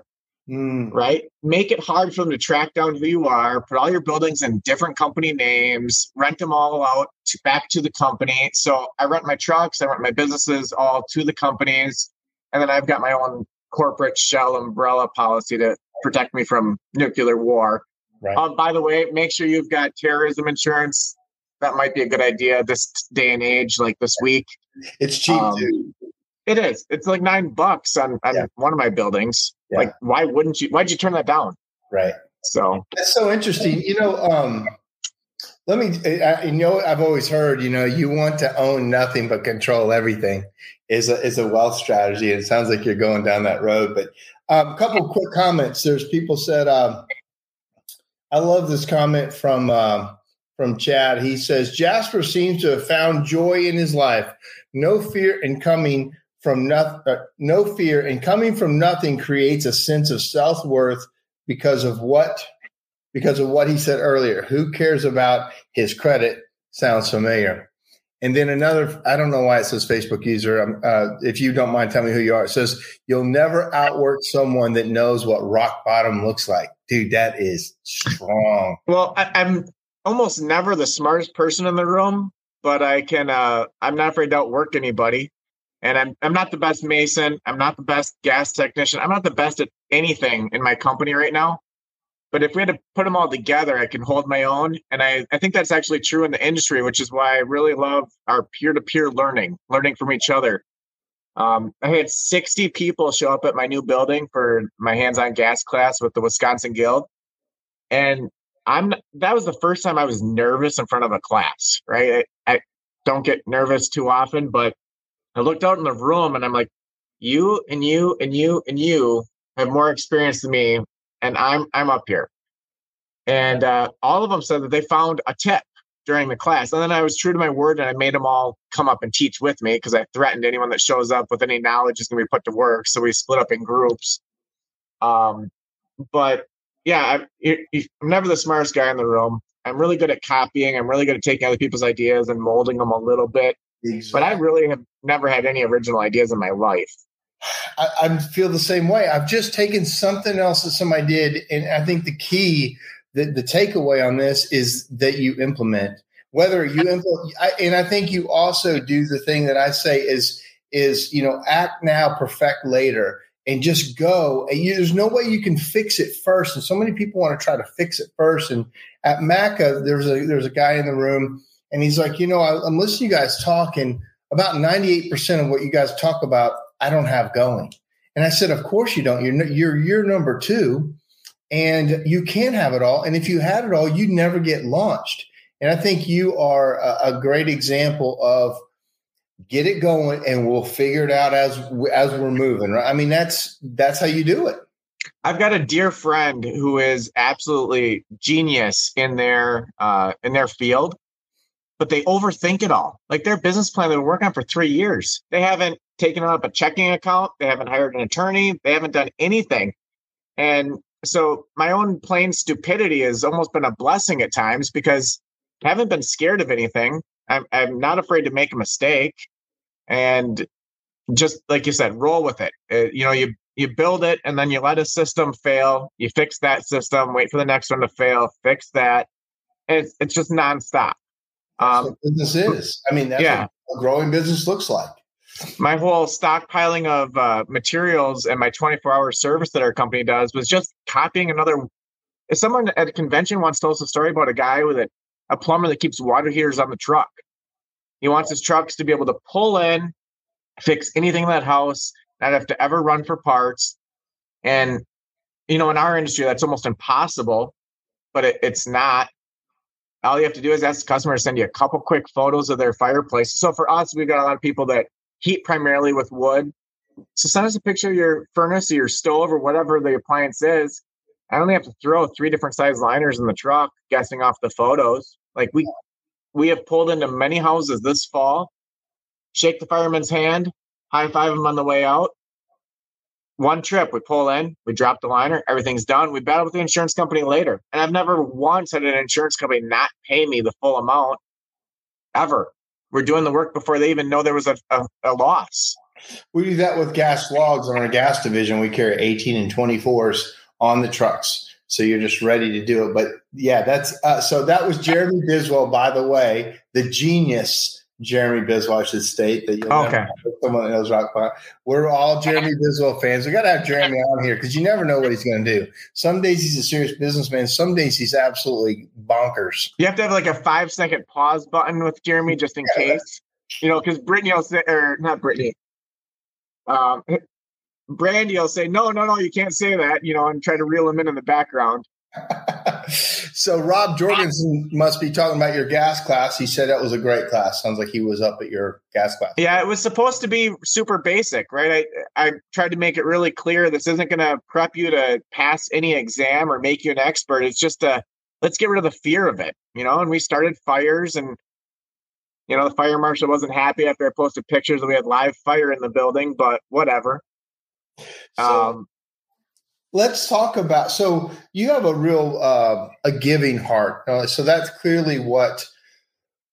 Mm. Right? Make it hard for them to track down who you are, put all your buildings in different company names, rent them all out to, back to the company. So I rent my trucks, I rent my businesses all to the companies. And then I've got my own corporate shell umbrella policy to protect me from nuclear war. Right. Um, by the way, make sure you've got terrorism insurance. That might be a good idea this day and age, like this week. It's cheap um, too. It is. It's like nine bucks on, on yeah. one of my buildings. Yeah. Like, why wouldn't you? Why'd you turn that down? Right. So that's so interesting. You know, um, let me. I, you know, I've always heard. You know, you want to own nothing but control everything. Is a is a wealth strategy. It sounds like you're going down that road. But a um, couple quick comments. There's people said. Um, I love this comment from uh, from Chad. He says Jasper seems to have found joy in his life. No fear in coming from nothing, uh, no fear, and coming from nothing creates a sense of self worth because of what because of what he said earlier. Who cares about his credit? Sounds familiar. And then another, I don't know why it says Facebook user. Um, uh, if you don't mind, tell me who you are. It says you'll never outwork someone that knows what rock bottom looks like. Dude, that is strong. Well, I, I'm almost never the smartest person in the room, but I can. Uh, I'm not afraid to outwork anybody. And I'm I'm not the best mason. I'm not the best gas technician. I'm not the best at anything in my company right now. But if we had to put them all together, I can hold my own. And I, I think that's actually true in the industry, which is why I really love our peer to peer learning, learning from each other. Um, I had 60 people show up at my new building for my hands on gas class with the Wisconsin Guild. And I'm that was the first time I was nervous in front of a class, right? I, I don't get nervous too often, but I looked out in the room and I'm like, you and you and you and you have more experience than me, and I'm I'm up here. And uh, all of them said that they found a tip during the class, and then I was true to my word, and I made them all come up and teach with me because I threatened anyone that shows up with any knowledge is going to be put to work. So we split up in groups. Um, but yeah, I, I'm never the smartest guy in the room. I'm really good at copying. I'm really good at taking other people's ideas and molding them a little bit. Exactly. But I really have never had any original ideas in my life. I, I, feel the same way. I've just taken something else that somebody did, and I think the key, the, the takeaway on this is that you implement. Whether you implement, I, and I think you also do the thing that I say is is you know act now, perfect later, and just go. And you, there's no way you can fix it first, and so many people want to try to fix it first. And at Maca, uh, there's a there's a guy in the room and he's like, you know, I, am listening to you guys talking about 98% of what you guys talk about, I don't have going. And I said, of course you don't. You're you're you're number two, and you can't have it all. And if you had it all, you'd never get launched. And I think you are a, a great example of get it going, and we'll figure it out as as we're moving. Right? I mean, that's that's how you do it. I've got a dear friend who is absolutely genius in their uh, in their field, but they overthink it all. Like their business plan they've been working on for three years. They haven't taken up a checking account. They haven't hired an attorney. They haven't done anything. And so my own plain stupidity has almost been a blessing at times because I haven't been scared of anything. I'm, I'm not afraid to make a mistake. And just like you said, roll with it. Uh, you know, you you build it and then you let a system fail. You fix that system, wait for the next one to fail, fix that. It's it's just nonstop. Um, business is. I mean, that's yeah. what a growing business looks like. My whole stockpiling of uh, materials and my 24 hour service that our company does was just copying another. If someone at a convention once told us a story about a guy with a, a plumber that keeps water heaters on the truck. He wants his trucks to be able to pull in, fix anything in that house, not have to ever run for parts. And, you know, in our industry, that's almost impossible, but it, it's not. All you have to do is ask the customer to send you a couple quick photos of their fireplace. So for us, we've got a lot of people that heat primarily with wood. So send us a picture of your furnace or your stove or whatever the appliance is. I only have to throw three different size liners in the truck, guessing off the photos. Like we we have pulled into many houses this fall, shake the fireman's hand, high five him on the way out. One trip, we pull in, we drop the liner, everything's done. We battle with the insurance company later. And I've never once had an insurance company not pay me the full amount ever. We're doing the work before they even know there was a, a, a loss. We do that with gas logs on our gas division. We carry 18 and 24s on the trucks. So you're just ready to do it. But yeah, that's uh, so that was Jeremy Biswell, by the way, the genius Jeremy Biswell, I should state that you okay. someone that knows rock pile. We're all Jeremy Biswell fans. We got to have Jeremy on here because you never know what he's going to do. Some days he's a serious businessman. Some days he's absolutely bonkers. You have to have like a five second pause button with Jeremy just in yeah, case, you know, because Brittany will say, or not Brittany, um, Brandy will say, no, no, no, you can't say that, you know, and try to reel him in in the background. so Rob Jorgensen must be talking about your gas class. He said that was a great class. Sounds like he was up at your gas class. Yeah, it was supposed to be super basic, right? I I tried to make it really clear this isn't going to prep you to pass any exam or make you an expert. It's just a let's get rid of the fear of it, you know. And we started fires, and you know the fire marshal wasn't happy after I posted pictures that we had live fire in the building, but whatever. So, um, let's talk about so you have a real uh, a giving heart. Uh, so that's clearly what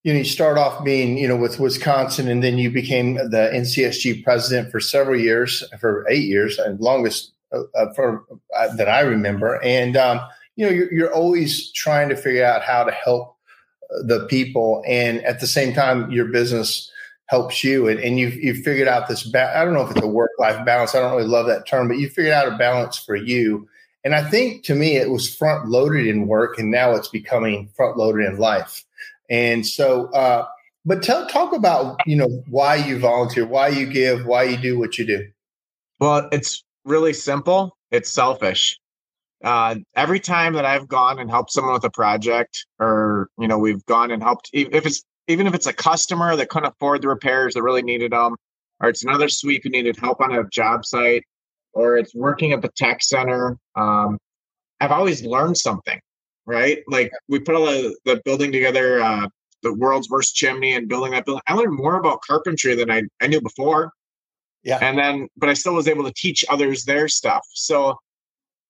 you know you start off being you know with wisconsin and then you became the ncsg president for several years for eight years and longest uh, uh for uh, that i remember. And um, you know you're, you're always trying to figure out how to help uh, the people and at the same time your business helps you and, and you've, you've figured out this ba- i don't know if it's a work-life balance i don't really love that term but you figured out a balance for you. And i think to me it was front loaded in work and now it's becoming front loaded in life. And so uh, but tell talk about you know why you volunteer why you give why you do what you do. Well it's really simple. It's selfish. Uh, every time that I've gone and helped someone with a project, or you know, we've gone and helped, if it's even if it's a customer that couldn't afford the repairs that really needed them, or it's another sweep who needed help on a job site, or it's working at the tech center. Um, I've always learned something, right? Like we put all the, the building together, uh, the world's worst chimney, and building that building. I learned more about carpentry than I, I knew before. Yeah. And then, but I still was able to teach others their stuff. So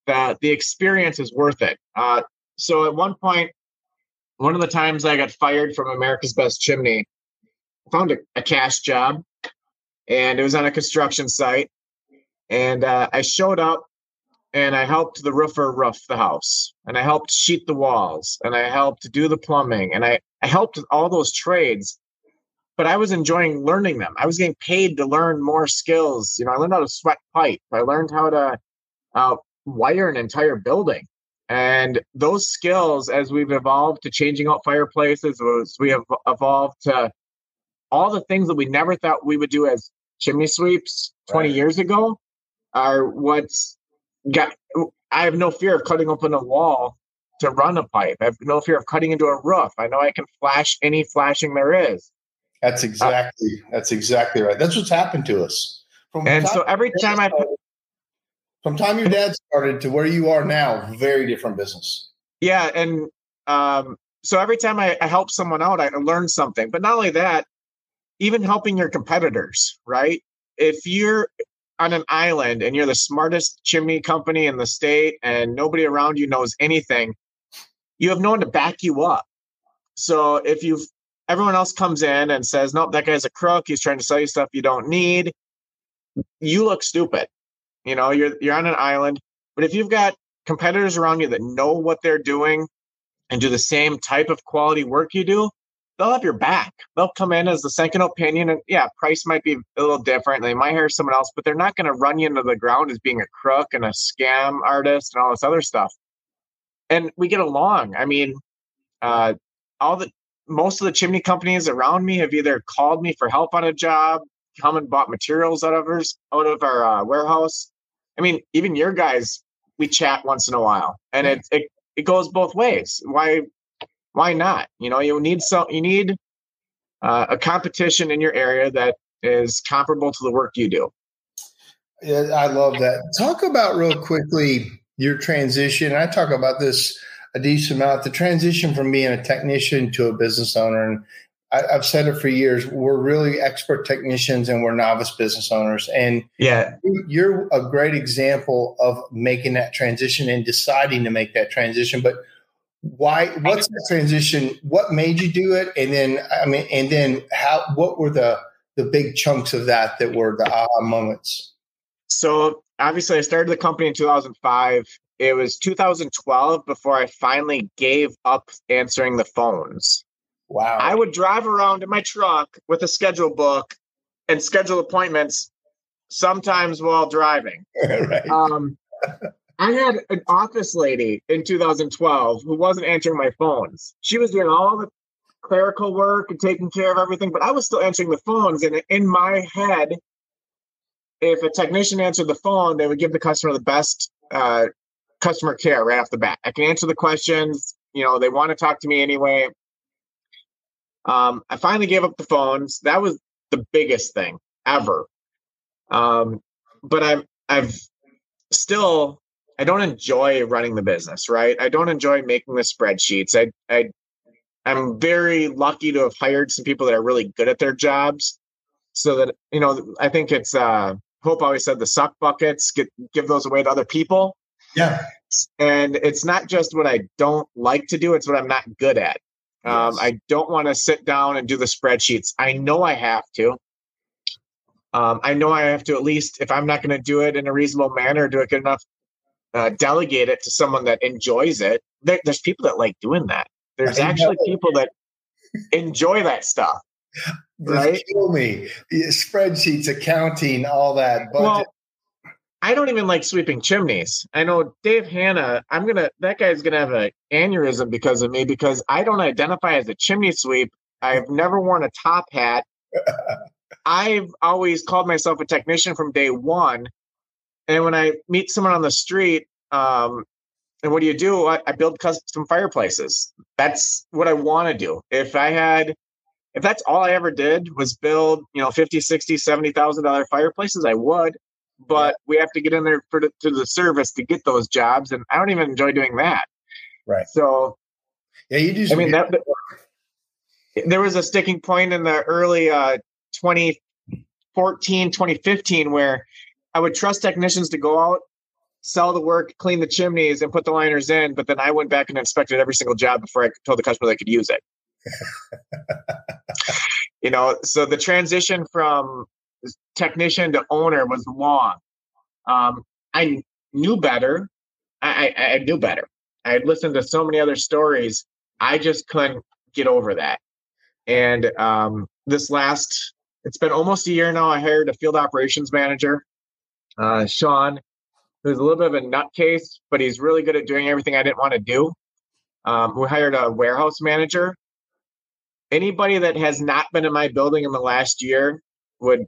the the experience is worth it. Uh, so at one point, one of the times I got fired from America's Best Chimney, I found a, a cash job and it was on a construction site. And uh, I showed up and I helped the roofer roof the house and I helped sheet the walls and I helped do the plumbing and I, I helped all those trades. But I was enjoying learning them. I was getting paid to learn more skills. You know, I learned how to sweat pipe. I learned how to uh, wire an entire building. And those skills, as we've evolved to changing out fireplaces, as we have evolved to all the things that we never thought we would do as chimney sweeps 20 right. years ago, are what's got. I have no fear of cutting open a wall to run a pipe. I have no fear of cutting into a roof. I know I can flash any flashing there is. That's uh exactly that's exactly right. That's what's happened to us. From and so every time I from time your dad started to where you are now, very different business. Yeah, and um, so every time I, I help someone out, I learn something. But not only that, even helping your competitors, right? If you're on an island and you're the smartest chimney company in the state and nobody around you knows anything, you have no one to back you up. So if you've everyone else comes in and says, Nope, that guy's a crook, he's trying to sell you stuff you don't need, you look stupid. You know, you're you're on an island. But if you've got competitors around you that know what they're doing and do the same type of quality work you do, they'll have your back. They'll come in as the second opinion, and yeah, price might be a little different. They might hire someone else, but they're not going to run you into the ground as being a crook and a scam artist and all this other stuff. And we get along. I mean, uh, all the most of the chimney companies around me have either called me for help on a job, come and bought materials out of ours out of our uh, warehouse. I mean, even your guys, we chat once in a while, and it, it it goes both ways. Why why not? You know, you need some you need uh, a competition in your area that is comparable to the work you do. Yeah, I love that. Talk about real quickly your transition. I talk about this a decent amount. The transition from being a technician to a business owner, and I, have said it for years. We're really expert technicians, and we're novice business owners. And yeah, you're a great example of making that transition and deciding to make that transition. But why? What's the transition? What made you do it? And then, I mean, and then how? What were the the big chunks of that that were the aha moments? So obviously, I started the company in 2005 it was 2012 before I finally gave up answering the phones. Wow. I would drive around in my truck with a schedule book and schedule appointments sometimes while driving. right. Um, I had an office lady in 2012 who wasn't answering my phones. She was doing all the clerical work and taking care of everything, but I was still answering the phones. And in my head, if a technician answered the phone, they would give the customer the best uh, customer care right off the bat. I can answer the questions. You know, they want to talk to me anyway. Um, I finally gave up the phones. That was the biggest thing ever. Um, but I've I've still I don't enjoy running the business, right? I don't enjoy making the spreadsheets. I I I'm very lucky to have hired some people that are really good at their jobs. So that you know, I think it's uh Hope always said the suck buckets, get give those away to other people. Yeah. And it's not just what I don't like to do, it's what I'm not good at. Um, yes. I don't want to sit down and do the spreadsheets. I know I have to. Um, I know I have to at least, if I'm not going to do it in a reasonable manner, do it good enough, uh, delegate it to someone that enjoys it. There, there's people that like doing that. There's actually people that enjoy that stuff. right? Kill me. Spreadsheets, accounting, all that. Budget. Well, I don't even like sweeping chimneys. I know Dave Hanna, I'm gonna that guy's gonna have an aneurysm because of me because I don't identify as a chimney sweep. I've never worn a top hat. I've always called myself a technician from day one. And when I meet someone on the street, um, and what do you do? I, I build custom fireplaces. That's what I want to do. If I had if that's all I ever did was build, you know, 50, 60, 70,000 dollar fireplaces, I would but yeah. we have to get in there for the, to the service to get those jobs, and I don't even enjoy doing that. Right. So, yeah, you just. I mean, that, there was a sticking point in the early uh, 2014, 2015 where I would trust technicians to go out, sell the work, clean the chimneys, and put the liners in. But then I went back and inspected every single job before I told the customer they could use it. you know, so the transition from technician to owner was long. Um, I knew better. I, I, I knew better. I had listened to so many other stories. I just couldn't get over that. And um, this last, it's been almost a year now. I hired a field operations manager, uh, Sean, who's a little bit of a nutcase, but he's really good at doing everything I didn't want to do. Um, we hired a warehouse manager. Anybody that has not been in my building in the last year would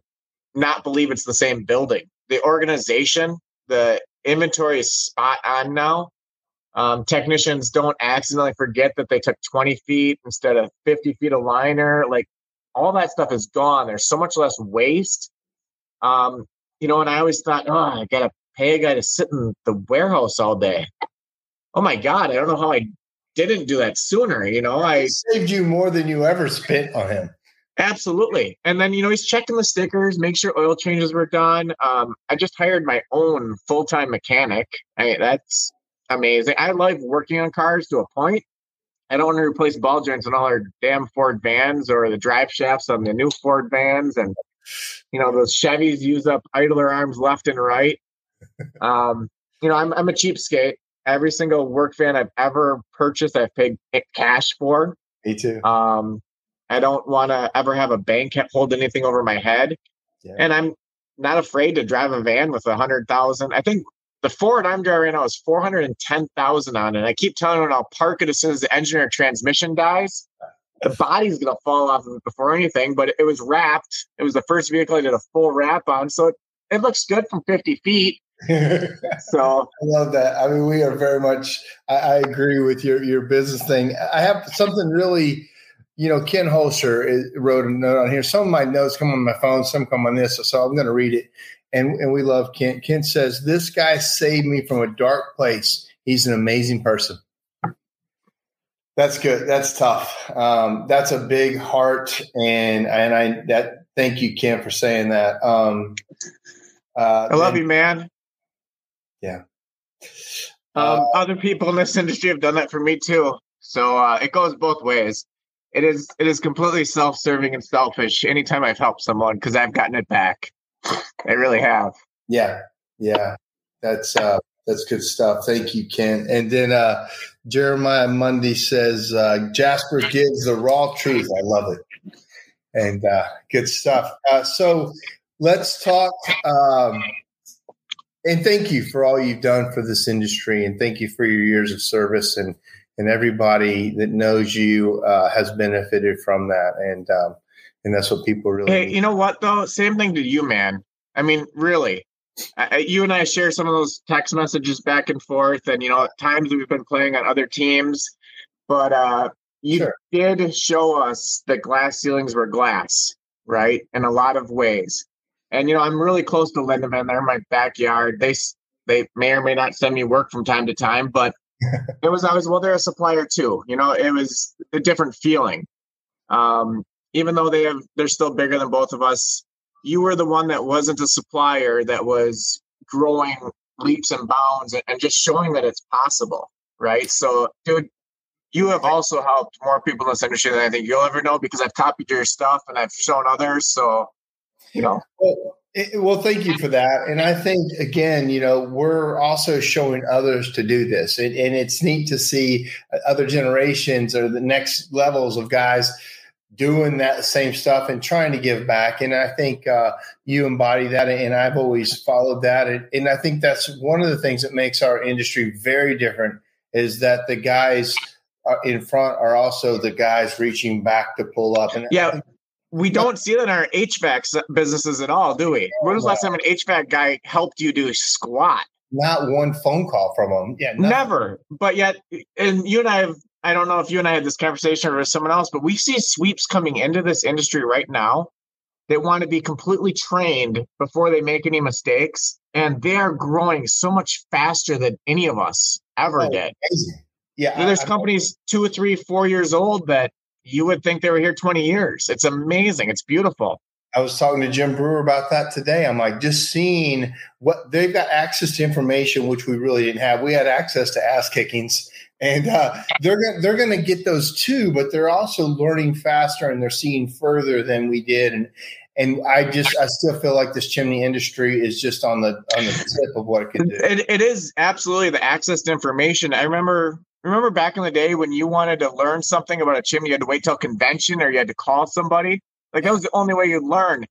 not believe it's the same building. The organization, the inventory is spot on now. Um, technicians don't accidentally forget that they took 20 feet instead of 50 feet of liner. Like all that stuff is gone. There's so much less waste. Um, you know, and I always thought, oh, I gotta pay a guy to sit in the warehouse all day. Oh my God, I don't know how I didn't do that sooner. You know, I saved you more than you ever spent on him. Absolutely. And then, you know, he's checking the stickers, make sure oil changes were done. Um, I just hired my own full time mechanic. I, that's amazing. I love working on cars to a point. I don't want to replace ball joints on all our damn Ford vans or the drive shafts on the new Ford vans. And, you know, those Chevys use up idler arms left and right. Um, you know, I'm, I'm a cheapskate. Every single work van I've ever purchased, I've paid cash for. Me too. Um, I don't want to ever have a bank hold anything over my head. Yeah. And I'm not afraid to drive a van with a hundred thousand. I think the Ford I'm driving right now is four hundred and ten thousand on it. I keep telling them I'll park it as soon as the engine or transmission dies. The body's gonna fall off of it before anything, but it was wrapped. It was the first vehicle I did a full wrap on, so it, it looks good from fifty feet. so I love that. I mean, we are very much. I, I agree with your your business thing. I have something really you know, Ken Holzer wrote a note on here. Some of my notes come on my phone, some come on this, so I'm going to read it. And, and we love Ken. Ken says, This guy saved me from a dark place. He's an amazing person. That's good. That's tough. Um, that's a big heart, and and I that thank you, Ken, for saying that. Um, uh, I love you, man. Yeah. Um, uh, other people in this industry have done that for me too. So uh, it goes both ways it is it is completely self-serving and selfish anytime I've helped someone because I've gotten it back. I really have. Yeah, yeah, that's uh, that's good stuff. Thank you, Ken. And then uh, Jeremiah Mundy says uh, Jasper gives the raw truth. I love it, and uh, good stuff. Uh, so let's talk. Um, and thank you for all you've done for this industry, and thank you for your years of service and and everybody that knows you uh, has benefited from that, and um, and that's what people really. Hey, need. you know what though? Same thing to you, man. I mean, really, I, you and I share some of those text messages back and forth, and you know, at times we've been playing on other teams, but uh, you sure. did show us that glass ceilings were glass, right? In a lot of ways. And you know, I'm really close to Lindemann. They're in my backyard. They they may or may not send me work from time to time, but it was always well they're a supplier too you know it was a different feeling. Um, even though they have they're still bigger than both of us you were the one that wasn't a supplier that was growing leaps and bounds and, and just showing that it's possible right? So dude you have also helped more people in this industry than i think you'll ever know because i've copied your stuff and i've shown others so you know. Well, it, well, thank you for that. And I think, again, you know, we're also showing others to do this. and it's neat to see other generations or the next levels of guys doing that same stuff and trying to give back. And I think uh, you embody that. And I've always followed that. And, and I think that's one of the things that makes our industry very different is that the guys in front are also the guys reaching back to pull up. And yeah we don't see that in our HVAC businesses at all, do we? When was the last time an HVAC guy helped you do a squat? Not one phone call from him. Yeah, never. But yet, and you and I have. I don't know if you and I had this conversation or with someone else, but we see sweeps coming into this industry right now that want to be completely trained before they make any mistakes, and they are growing so much faster than any of us ever oh, did. Amazing. Yeah, there's I, companies two or three, four years old that you would think they were here 20 years. It's amazing. It's beautiful. I was talking to Jim Brewer about that today. I'm like, just seeing what they've got access to information, which we really didn't have. We had access to ass kickings, and uh, they're gonna, they're going to get those too. But they're also learning faster and they're seeing further than we did. And and I just I still feel like this chimney industry is just on the on the tip of what it can do. It, it is absolutely the access to information. I remember remember back in the day when you wanted to learn something about a chimney, you had to wait till convention or you had to call somebody? Like that was the only way you'd learn.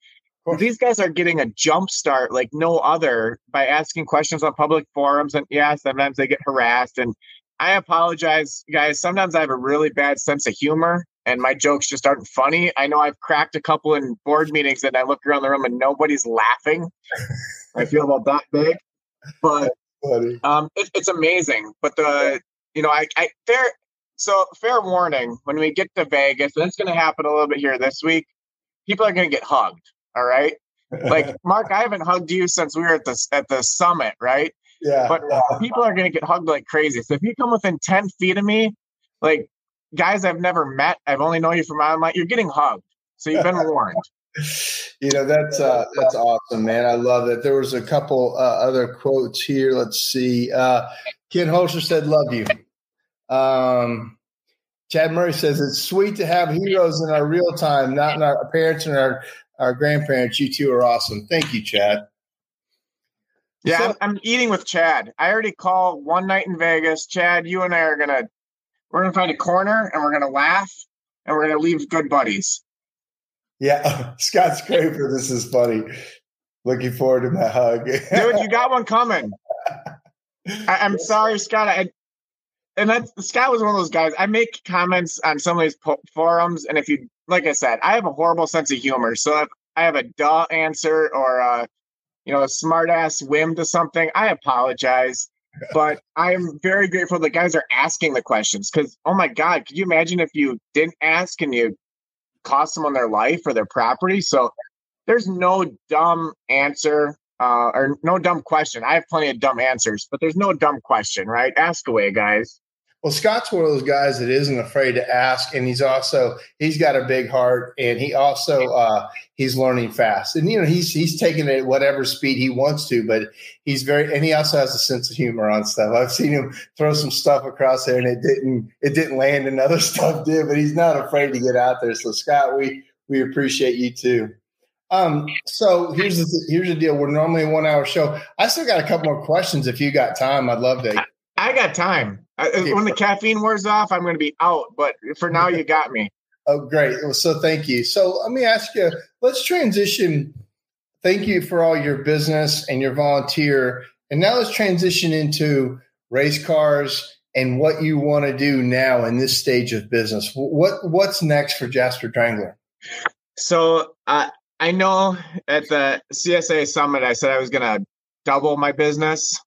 These guys are getting a jump start like no other by asking questions on public forums. And yeah, sometimes they get harassed. And I apologize, guys. Sometimes I have a really bad sense of humor and my jokes just aren't funny. I know I've cracked a couple in board meetings and I look around the room and nobody's laughing. I feel about that big. But um, it, it's amazing. But the you know, I, I fair so fair warning when we get to Vegas, and it's going to happen a little bit here this week. people are going to get hugged. All right. Like Mark, I haven't hugged you since we were at the at the summit, right? Yeah. But yeah. people are going to get hugged like crazy. So if you come within ten feet of me, like guys I've never met, I've only known you from online, you're getting hugged. So you've been warned. You know that's uh, that's awesome, man. I love it. There was a couple uh, other quotes here. Let's see. Uh, Ken Holster said, "Love you." Um, Chad Murray says it's sweet to have heroes in our real time, not in our parents and our our grandparents. You two are awesome. Thank you, Chad. Yeah, So- I'm, I'm eating with Chad. I already called one night in Vegas. Chad, you and I are gonna we're gonna find a corner and we're gonna laugh and we're gonna leave good buddies. Yeah, Scott Scraper, this is funny. Looking forward to my hug. Dude, you got one coming. I, I'm sorry, Scott. I, and that's Scott was one of those guys. I make comments on some of these po- forums, and if you, like I said, I have a horrible sense of humor. So if I have a duh answer or a, you know, a smart ass whim to something, I apologize. But I am very grateful that guys are asking the questions because, oh my God, could you imagine if you didn't ask and you cost someone their life or their property? So there's no dumb answer uh, or no dumb question. I have plenty of dumb answers, but there's no dumb question, right? Ask away, guys. Well, Scott's one of those guys that isn't afraid to ask, and he's also he's got a big heart, and he also uh, he's learning fast, and you know he's he's taking it at whatever speed he wants to, but he's very and he also has a sense of humor on stuff. I've seen him throw some stuff across there, and it didn't it didn't land, and other stuff did, but he's not afraid to get out there. So Scott, we we appreciate you too. Um, so here's the here's the deal. We're normally a one hour show. I still got a couple more questions. If you got time, I'd love to. I got time. I, Okay. when the caffeine wears off, I'm going to be out. But for now, you got me. Oh, great. Well, So thank you. So let me ask you, let's transition. Thank you for all your business and your volunteer. And now let's transition into race cars and what you want to do now in this stage of business. What What's next for Jasper Drengler? So uh, I know at the CSIA summit, I said I was going to double my business,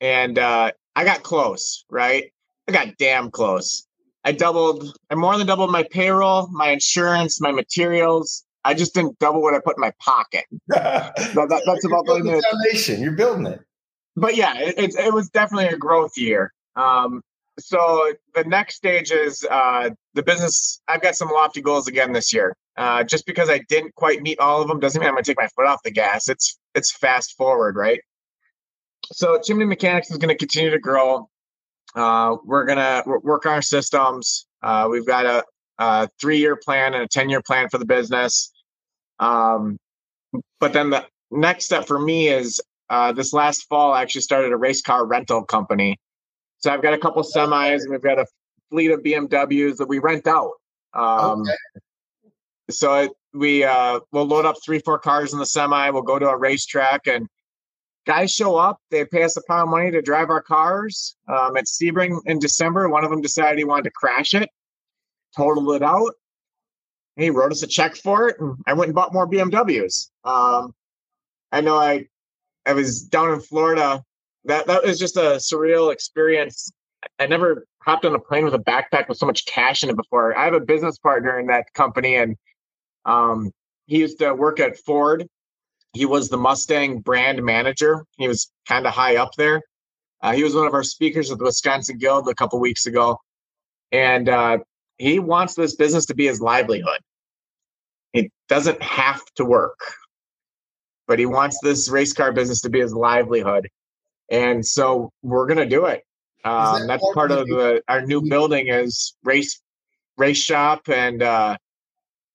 and uh, I got close. Right, I got damn close. I doubled. I more than doubled my payroll, my insurance, my materials. I just didn't double what I put in my pocket. that, that- that's about You're the building the foundation. You're building it. but yeah, it, it, it was definitely a growth year. Um, so the next stage is uh, the business. I've got some lofty goals again this year. Uh, just because I didn't quite meet all of them doesn't mean I'm going to take my foot off the gas. It's it's fast forward, right? So Chimney Mechanics is going to continue to grow. Uh, we're going to work on our systems. Uh, we've got a, a three-year plan and a ten-year plan for the business. Um, but then the next step for me is uh, this last fall, I actually started a race car rental company. So I've got a couple semis and we've got a fleet of BMWs that we rent out. Um, Okay. So it, we uh, we'll load up three, four cars in the semi. We'll go to a racetrack and guys show up. They pay us a pile of money to drive our cars. Um, at Sebring in December, one of them decided he wanted to crash it, totaled it out. And He wrote us a check for it, and I went and bought more BMWs. Um, I know I I was down in Florida. That that was just a surreal experience. I never hopped on a plane with a backpack with so much cash in it before. I have a business partner in that company, and um, he used to work at Ford. He was the Mustang brand manager. He was kind of high up there. Uh, he was one of our speakers at the Wisconsin Guild a couple weeks ago, and uh, he wants this business to be his livelihood. He doesn't have to work, but he wants this race car business to be his livelihood, and so we're gonna do it. Um, that that's part of the our new building is race race shop and uh,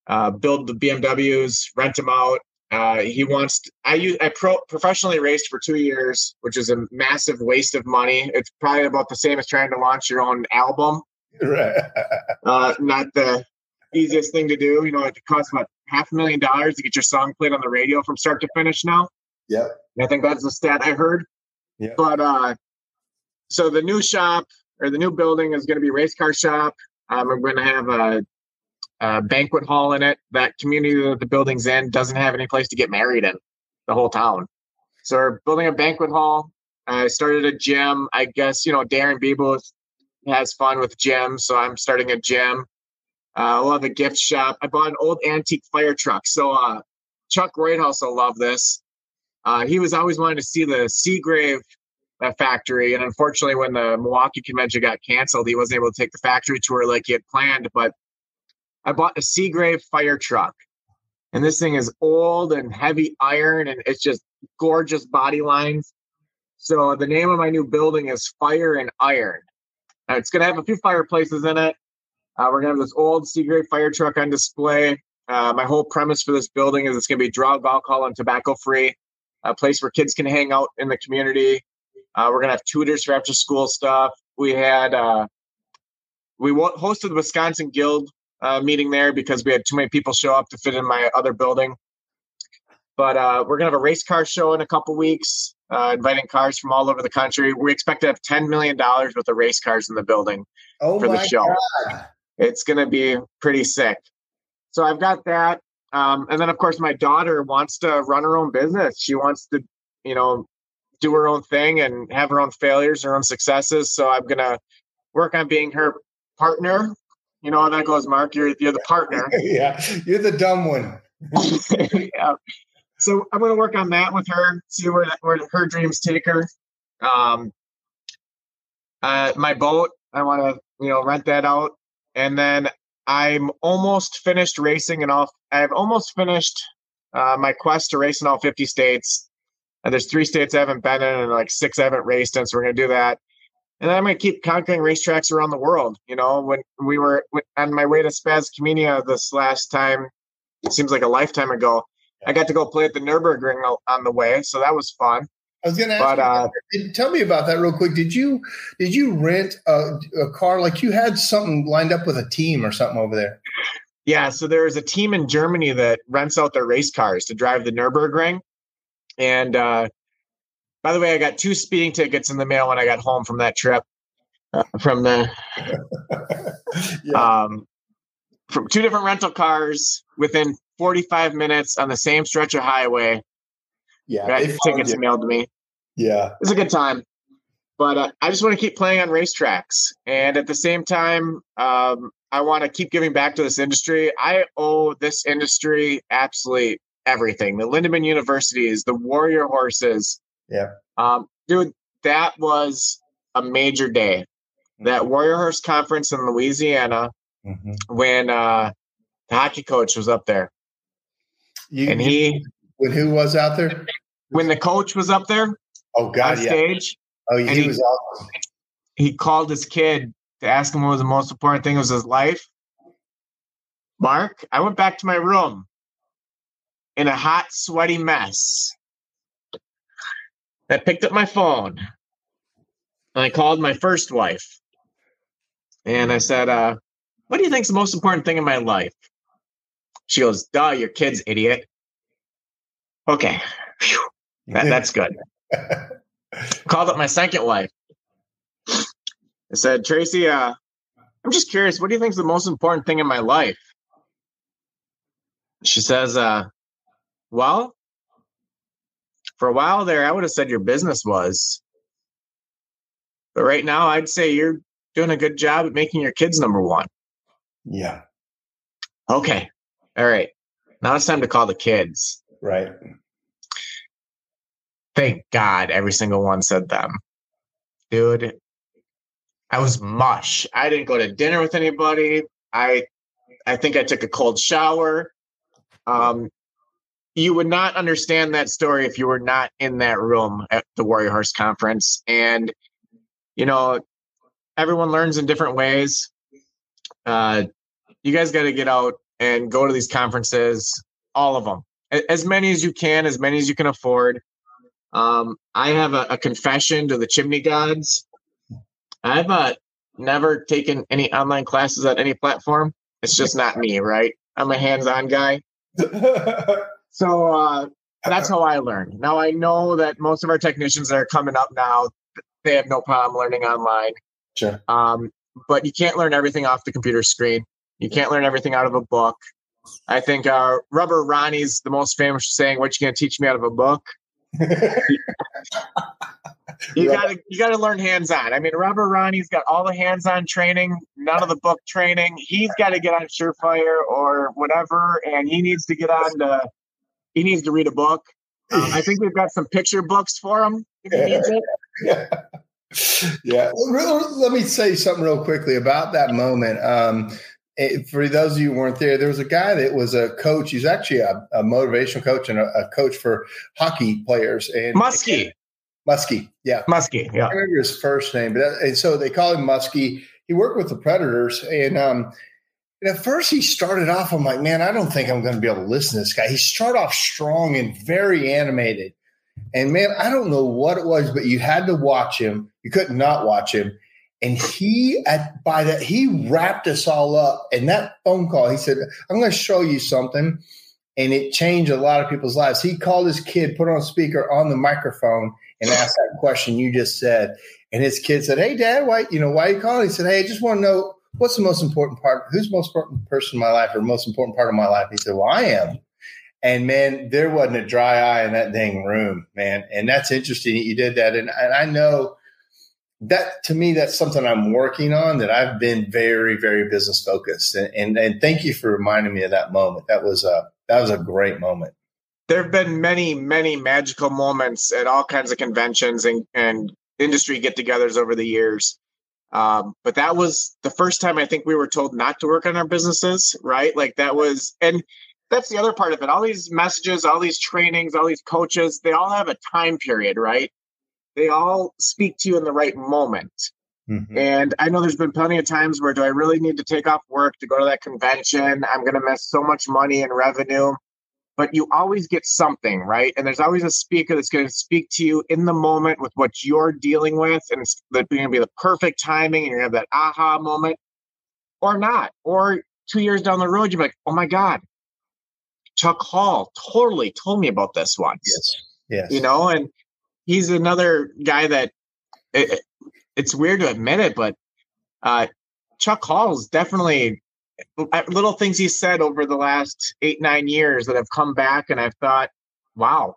uh, build the BMWs, rent them out. Uh, he wants. To, I use. I pro, professionally raced for two years, which is a massive waste of money. It's probably about the same as trying to launch your own album. Right. Uh, not the easiest thing to do. You know, it costs about half a million dollars to get your song played on the radio from start to finish now. Yeah. I think that's the stat I heard. Yeah. But uh, so the new shop or the new building is going to be race car shop. Um, we're going to have a, a banquet hall in it. That community that the building's in doesn't have any place to get married in the whole town. So we're building a banquet hall. I started a gym. I guess you know Darren Beeble has fun with gym, so I'm starting a gym. Uh, I love a gift shop. I bought an old antique fire truck. So uh, Chuck Whitehouse will love this. Uh, he was always wanting to see the Seagrave uh, factory, and unfortunately, when the Milwaukee convention got canceled, he wasn't able to take the factory tour like he had planned. But I bought a Seagrave fire truck, and this thing is old and heavy iron, and it's just gorgeous body lines. So the name of my new building is Fire and Iron. Uh, it's going to have a few fireplaces in it. Uh, we're going to have this old Seagrave fire truck on display. Uh, my whole premise for this building is it's going to be drug, alcohol, and tobacco free, a place where kids can hang out in the community. Uh, we're going to have tutors for after school stuff. We had, uh, we hosted the Wisconsin Guild uh, meeting there because we had too many people show up to fit in my other building. But we're going to have a race car show in a couple weeks uh, inviting cars from all over the country. We expect to have $10 million worth of race cars in the building oh for the show. God. It's going to be pretty sick. So I've got that. Um, and then, of course, my daughter wants to run her own business. She wants to, you know, do her own thing and have her own failures, her own successes. So I'm going to work on being her partner. You know how that goes, Mark. You're, you're the partner. yeah, you're the dumb one. yeah so I'm going to work on that with her, see where where her dreams take her. Um, uh, my boat, I want to you know rent that out, and then I'm almost finished racing and all. I've almost finished uh, my quest to race in all 50 states. And there's three states I haven't been in, and like six I haven't raced in. So we're gonna do that. And I'm gonna keep conquering racetracks around the world. You know, when we were on my way to Spaz Kamenia this last time, it seems like a lifetime ago. I got to go play at the Nurburgring on the way, so that was fun. I was going to ask but, uh, tell me about that real quick. Did you did you rent a, a, car like you had something lined up with a team or something over there? Yeah, so there's a team in Germany that rents out their race cars to drive the Nurburgring. And uh, by the way, I got two speeding tickets in the mail when I got home from that trip. Uh, from the yeah. um, from two different rental cars within 45 minutes on the same stretch of highway. Yeah. Got tickets you. mailed to me. Yeah. It's a good time. But uh, I just want to keep playing on racetracks. And at the same time, um, I want to keep giving back to this industry. I owe this industry absolutely everything. The Lindemann Universities, the Warrior Horses. Yeah. Um, dude, that was a major day. That Warrior Horse Conference in Louisiana mm-hmm. when uh, the hockey coach was up there. You, and he when who was out there? When the coach was up there. Oh God, on stage. Oh, he, he was awesome. He called his kid to ask him what was the most important thing of his life. Mark, I went back to my room in a hot, sweaty mess. I picked up my phone and I called my first wife. And I said, uh, What do you think is the most important thing in my life? She goes, duh, your kid's idiot. Okay. That, that's good. Called up my second wife. I said, Tracy, uh, I'm just curious, what do you think is the most important thing in my life? She says, uh, well, for a while there, I would have said your business was. But right now, I'd say you're doing a good job at making your kids number one. Yeah. Okay. All right. Now it's time to call the kids. Right. Thank God every single one said them. Dude, I was mush. I didn't go to dinner with anybody. I I think I took a cold shower. Um you would not understand that story if you were not in that room at the Warrior Horse conference. And you know, everyone learns in different ways. Uh you guys got to get out and go to these conferences, all of them, as many as you can, as many as you can afford. Um, I have a, a, confession to the chimney gods. I've uh, never taken any online classes on any platform. It's just not me, right? I'm a hands-on guy. so uh, that's how I learned. Now I know that most of our technicians that are coming up now, they have no problem learning online. Sure. Um, but you can't learn everything off the computer screen. You can't learn everything out of a book. I think uh, Rubber Ronnie's the most famous saying, "What you gonna teach me out of a book?" you got to you got to learn hands on. I mean, Rubber Ronnie's got all the hands on training none of the book training. He's got to get on Surefire or whatever, and he needs to get on the. He needs to read a book. Um, I think we've got some picture books for him if he needs it. Yeah. yeah. Let me say something real quickly about that moment. Um, it, for those of you who weren't there, there was a guy that was a coach. He's actually a, a motivational coach and a, a, coach for hockey players. And Muskie. Muskie, yeah, Muskie, yeah. I remember his first name, but that, and so they call him Muskie. He worked with the Predators, and um, and at first he started off. I'm like, man, I don't think I'm going to be able to listen to this guy. He started off strong and very animated, and man, I don't know what it was, but you had to watch him. You couldn't not watch him. And he at by that he wrapped us all up. And that phone call, he said, I'm going to show you something. And it changed a lot of people's lives. He called his kid, put on speaker on the microphone, and asked that question you just said. And his kid said, Hey dad, why you know, why you calling? He said, Hey, I just want to know what's the most important part, who's the most important person in my life or most important part of my life? He said, Well, I am. And man, there wasn't a dry eye in that dang room, man. And that's interesting that you did that. And, and I know that to me, that's something I'm working on. That I've been very, very business focused, and, and and thank you for reminding me of that moment. That was a that was a great moment. There have been many, many magical moments at all kinds of conventions and and industry get-togethers over the years. Um, but that was the first time I think we were told not to work on our businesses, right? Like that was, and that's the other part of it. All these messages, all these trainings, all these coaches, they all have a time period, right? they all speak to you in the right moment. Mm-hmm. And I know there's been plenty of times where do I really need to take off work to go to that convention? I'm going to miss so much money and revenue. But you always get something, right? And there's always a speaker that's going to speak to you in the moment with what you're dealing with. And it's going to be the perfect timing and you're going to have that aha moment or not. Or two years down the road, you're like, oh my God, Chuck Hall totally told me about this once. Yes. Yes. You know, and he's another guy that it, it's weird to admit it, but uh, Chuck Hall is definitely little things he said over the last eight nine years that have come back, and I've thought, wow,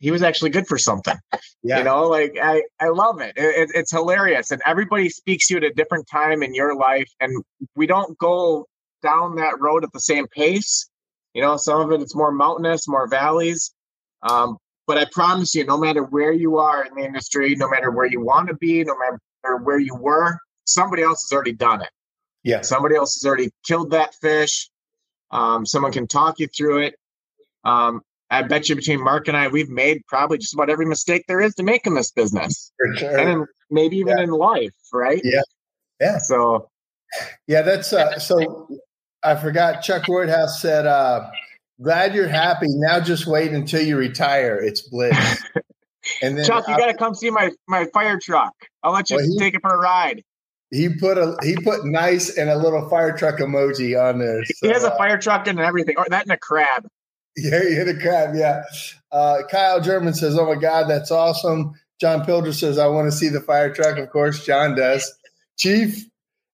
he was actually good for something. Yeah. You know, like I I love it. it. It's hilarious, and everybody speaks to you at a different time in your life, and we don't go down that road at the same pace. You know, some of it it's more mountainous, more valleys. Um, but I promise you, no matter where you are in the industry, no matter where you want to be, no matter where you were, somebody else has already done it. Yeah. Somebody else has already killed that fish. Um, someone can talk you through it. Um, I bet you between Mark and I, we've made probably just about every mistake there is to make in this business. For sure. And in, maybe even yeah. in life, right? Yeah. Yeah. So, yeah, that's uh, so I forgot Chuck Roydhouse said, uh, Glad you're happy. Now just wait until you retire. It's bliss. And then Chuck, you got to come see my my fire truck. I'll let you well, he, take it for a ride. He put a he put nice and a little fire truck emoji on there. So, he has a uh, fire truck and everything, or that and a crab. Yeah, he hit a crab. Yeah. Uh, Kyle German says, "Oh my God, that's awesome." John Pilger says, "I want to see the fire truck." Of course, John does. Chief,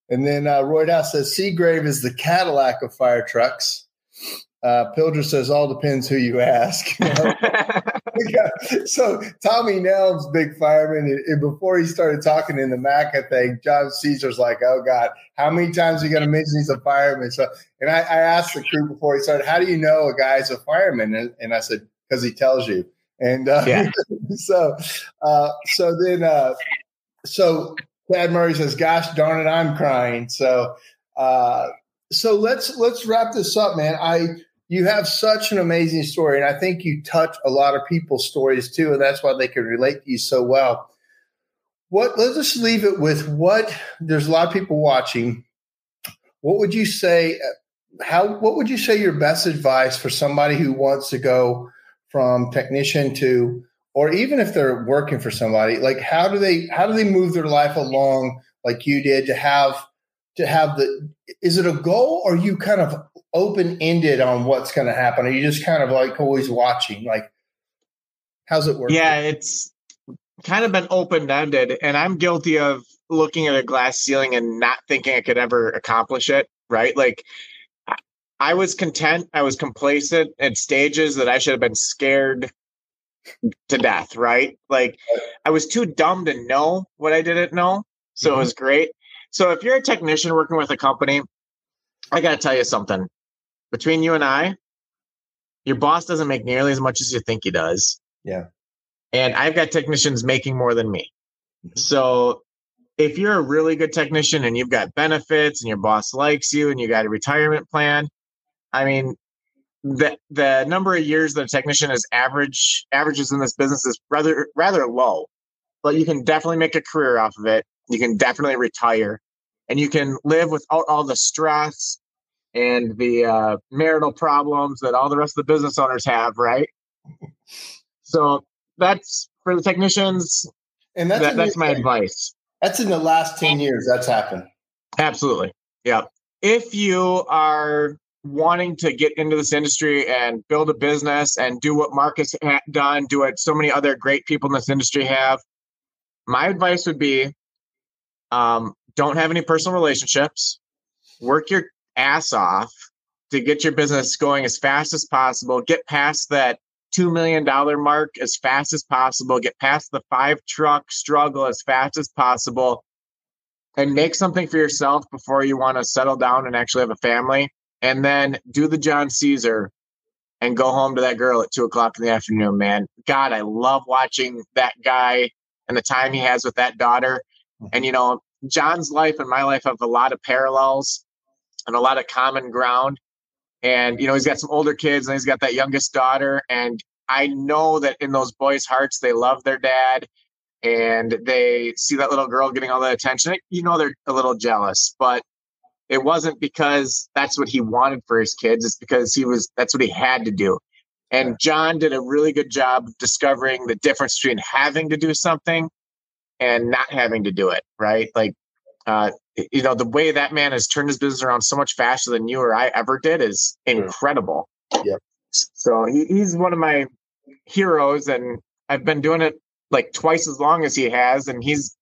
and then uh, Roy House says, "Seagrave is the Cadillac of fire trucks." Uh, Pilger says, all depends who you ask. so Tommy Nelms, big fireman, and, and, before he started talking in the Mac, I think John Caesar's like, oh God, how many times are you going to mention he's a fireman? So, and I, I, asked the crew before he started, how do you know a guy's a fireman? And, and I said, because he tells you. And uh, yeah. so, uh, so then, uh, so Chad Murray says, gosh darn it, I'm crying. So, uh, so let's let's wrap this up, man. I you have such an amazing story, and I think you touch a lot of people's stories too, and that's why they can relate to you so well. What let's just leave it with what there's a lot of people watching. What would you say? Uh, how what would you say your best advice for somebody who wants to go from technician to or even if they're working for somebody, like how do they how do they move their life along like you did to have to have the is it a goal or you kind of open ended on what's going to happen? Are you just kind of like always watching? Like, how's it work? Yeah, it's kind of been open ended, and I'm guilty of looking at a glass ceiling and not thinking I could ever accomplish it. Right, like. I was content. I was complacent at stages that I should have been scared to death, right? Like I was too dumb to know what I didn't know. So mm-hmm. it was great. So if you're a technician working with a company, I got to tell you something. Between you and I, your boss doesn't make nearly as much as you think he does. Yeah. And I've got technicians making more than me. Mm-hmm. So if you're a really good technician and you've got benefits and your boss likes you and you got a retirement plan, I mean, the the number of years that a technician is average averages in this business is rather rather low. But you can definitely make a career off of it. You can definitely retire and you can live without all the stress and the uh, marital problems that all the rest of the business owners have, right? So that's for the technicians. And that's, that, that's my thing. advice. That's in the last 10 years that's happened. Absolutely. Yeah. If you are wanting to get into this industry and build a business and do what Marcus has done, do what so many other great people in this industry have, my advice would be um, don't have any personal relationships, work your ass off to get your business going as fast as possible, get past that $2 million mark as fast as possible, get past the five truck struggle as fast as possible, and make something for yourself before you want to settle down and actually have a family. And then do the John Caesar and go home to that girl at two o'clock in the afternoon, man. God, I love watching that guy and the time he has with that daughter. And, you know, John's life and my life have a lot of parallels and a lot of common ground. And, you know, he's got some older kids and he's got that youngest daughter. And I know that in those boys' hearts, they love their dad and they see that little girl getting all the attention. You know, they're a little jealous, but it wasn't because that's what he wanted for his kids. It's because he was, that's what he had to do. And John did a really good job of discovering the difference between having to do something and not having to do it, right? Like, uh, you know, the way that man has turned his business around so much faster than you or I ever did is incredible. Yeah. So he, he's one of my heroes, and I've been doing it like twice as long as he has, and he's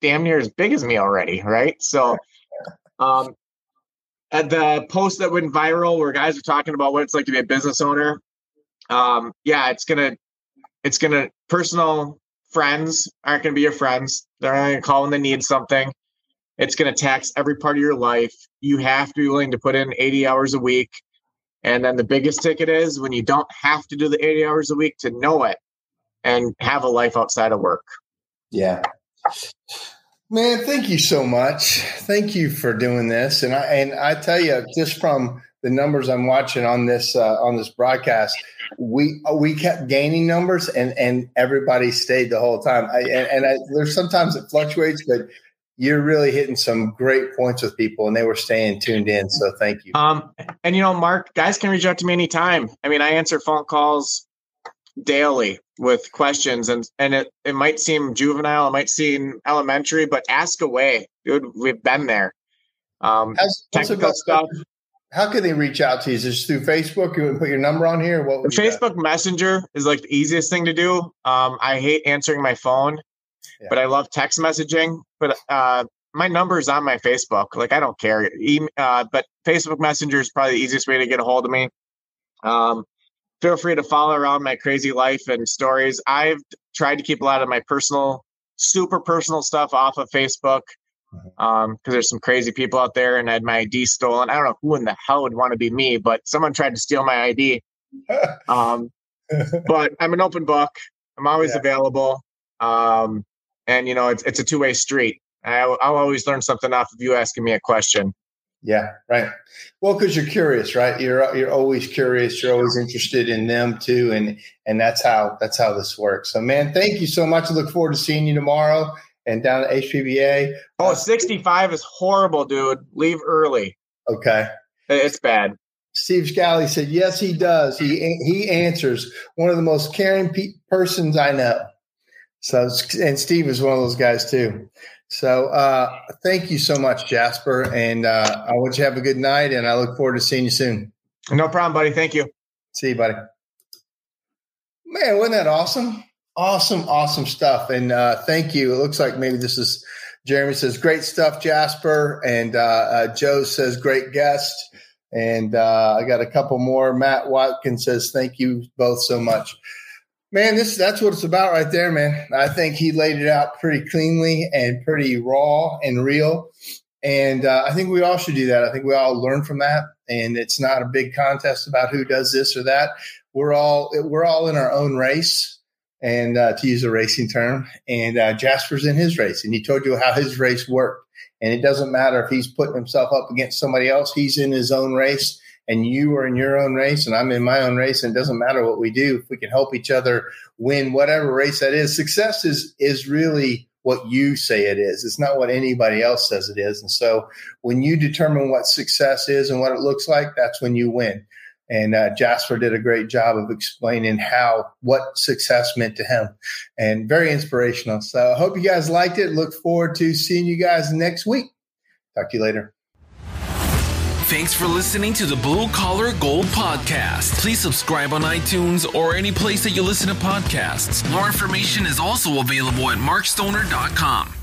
damn near as big as me already, right? So, um, at the post that went viral where guys are talking about what it's like to be a business owner, um, yeah, it's gonna, it's gonna personal friends aren't going to be your friends. They're not going to call when they need something. It's going to tax every part of your life. You have to be willing to put in 80 hours a week. And then the biggest ticket is when you don't have to do the 80 hours a week to know it and have a life outside of work. Yeah. Man, thank you so much. Thank you for doing this. And I and I tell you, just from the numbers I'm watching on this uh, on this broadcast, we we kept gaining numbers, and and everybody stayed the whole time. I, and, and I, there's sometimes it fluctuates, but you're really hitting some great points with people, and they were staying tuned in. So thank you. Um, and you know, Mark, guys can reach out to me anytime. I mean, I answer phone calls daily with questions, and and it it might seem juvenile, it might seem elementary, but ask away, dude. We've been there. Um, technical stuff how can they reach out to you? Is this through Facebook? You put your number on here? What Facebook Messenger is like the easiest thing to do. Um, I hate answering my phone, yeah. but I love text messaging. But uh, my number is on my Facebook. Like I don't care. E- uh, but Facebook Messenger is probably the easiest way to get a hold of me. Um, feel free to follow around my crazy life and stories. I've tried to keep a lot of my personal, super personal stuff off of Facebook um because there's some crazy people out there and I had my ID stolen. I don't know who in the hell would want to be me, but someone tried to steal my ID. um, but I'm an open book. I'm always yeah. available. Um, and you know, it's it's a two way street. I, will always learn something off of you asking me a question. Yeah, right. Well, because you're curious, right? You're you're always curious. You're always interested in them too, and and that's how that's how this works. So, man, thank you so much. I look forward to seeing you tomorrow and down at HPBA. Oh, uh, 65 is horrible, dude. Leave early. Okay. It's bad. Steve Scally said, "Yes, he does. He he answers. One of the most caring pe- persons I know." So, and Steve is one of those guys too. So, uh, thank you so much, Jasper, and uh, I want you to have a good night. And I look forward to seeing you soon. No problem, buddy. Thank you. See you, buddy. Man, wasn't that awesome? Awesome, awesome stuff. And uh, thank you. It looks like maybe this is Jeremy says, great stuff, Jasper. And uh, uh, Joe says, great guest. And uh, I got a couple more. Matt Watkins says, thank you both so much. Man, this that's what it's about right there, man. I think he laid it out pretty cleanly and pretty raw and real. And uh, I think we all should do that. I think we all learn from that. And it's not a big contest about who does this or that. We're all we're all in our own race, and uh, to use a racing term. And uh, Jasper's in his race, and he told you how his race worked. And it doesn't matter if he's putting himself up against somebody else; he's in his own race, and you are in your own race, and I'm in my own race. And it doesn't matter what we do if we can help each other win whatever race that is. Success is is really what you say it is. It's not what anybody else says it is. And so when you determine what success is and what it looks like, that's when you win. And uh, Jasper did a great job of explaining how what success meant to him, and very inspirational. So I hope you guys liked it. Look forward to seeing you guys next week. Talk to you later. Thanks for listening to the Blue Collar Gold Podcast. Please subscribe on iTunes or any place that you listen to podcasts. More information is also available at markstoner.com.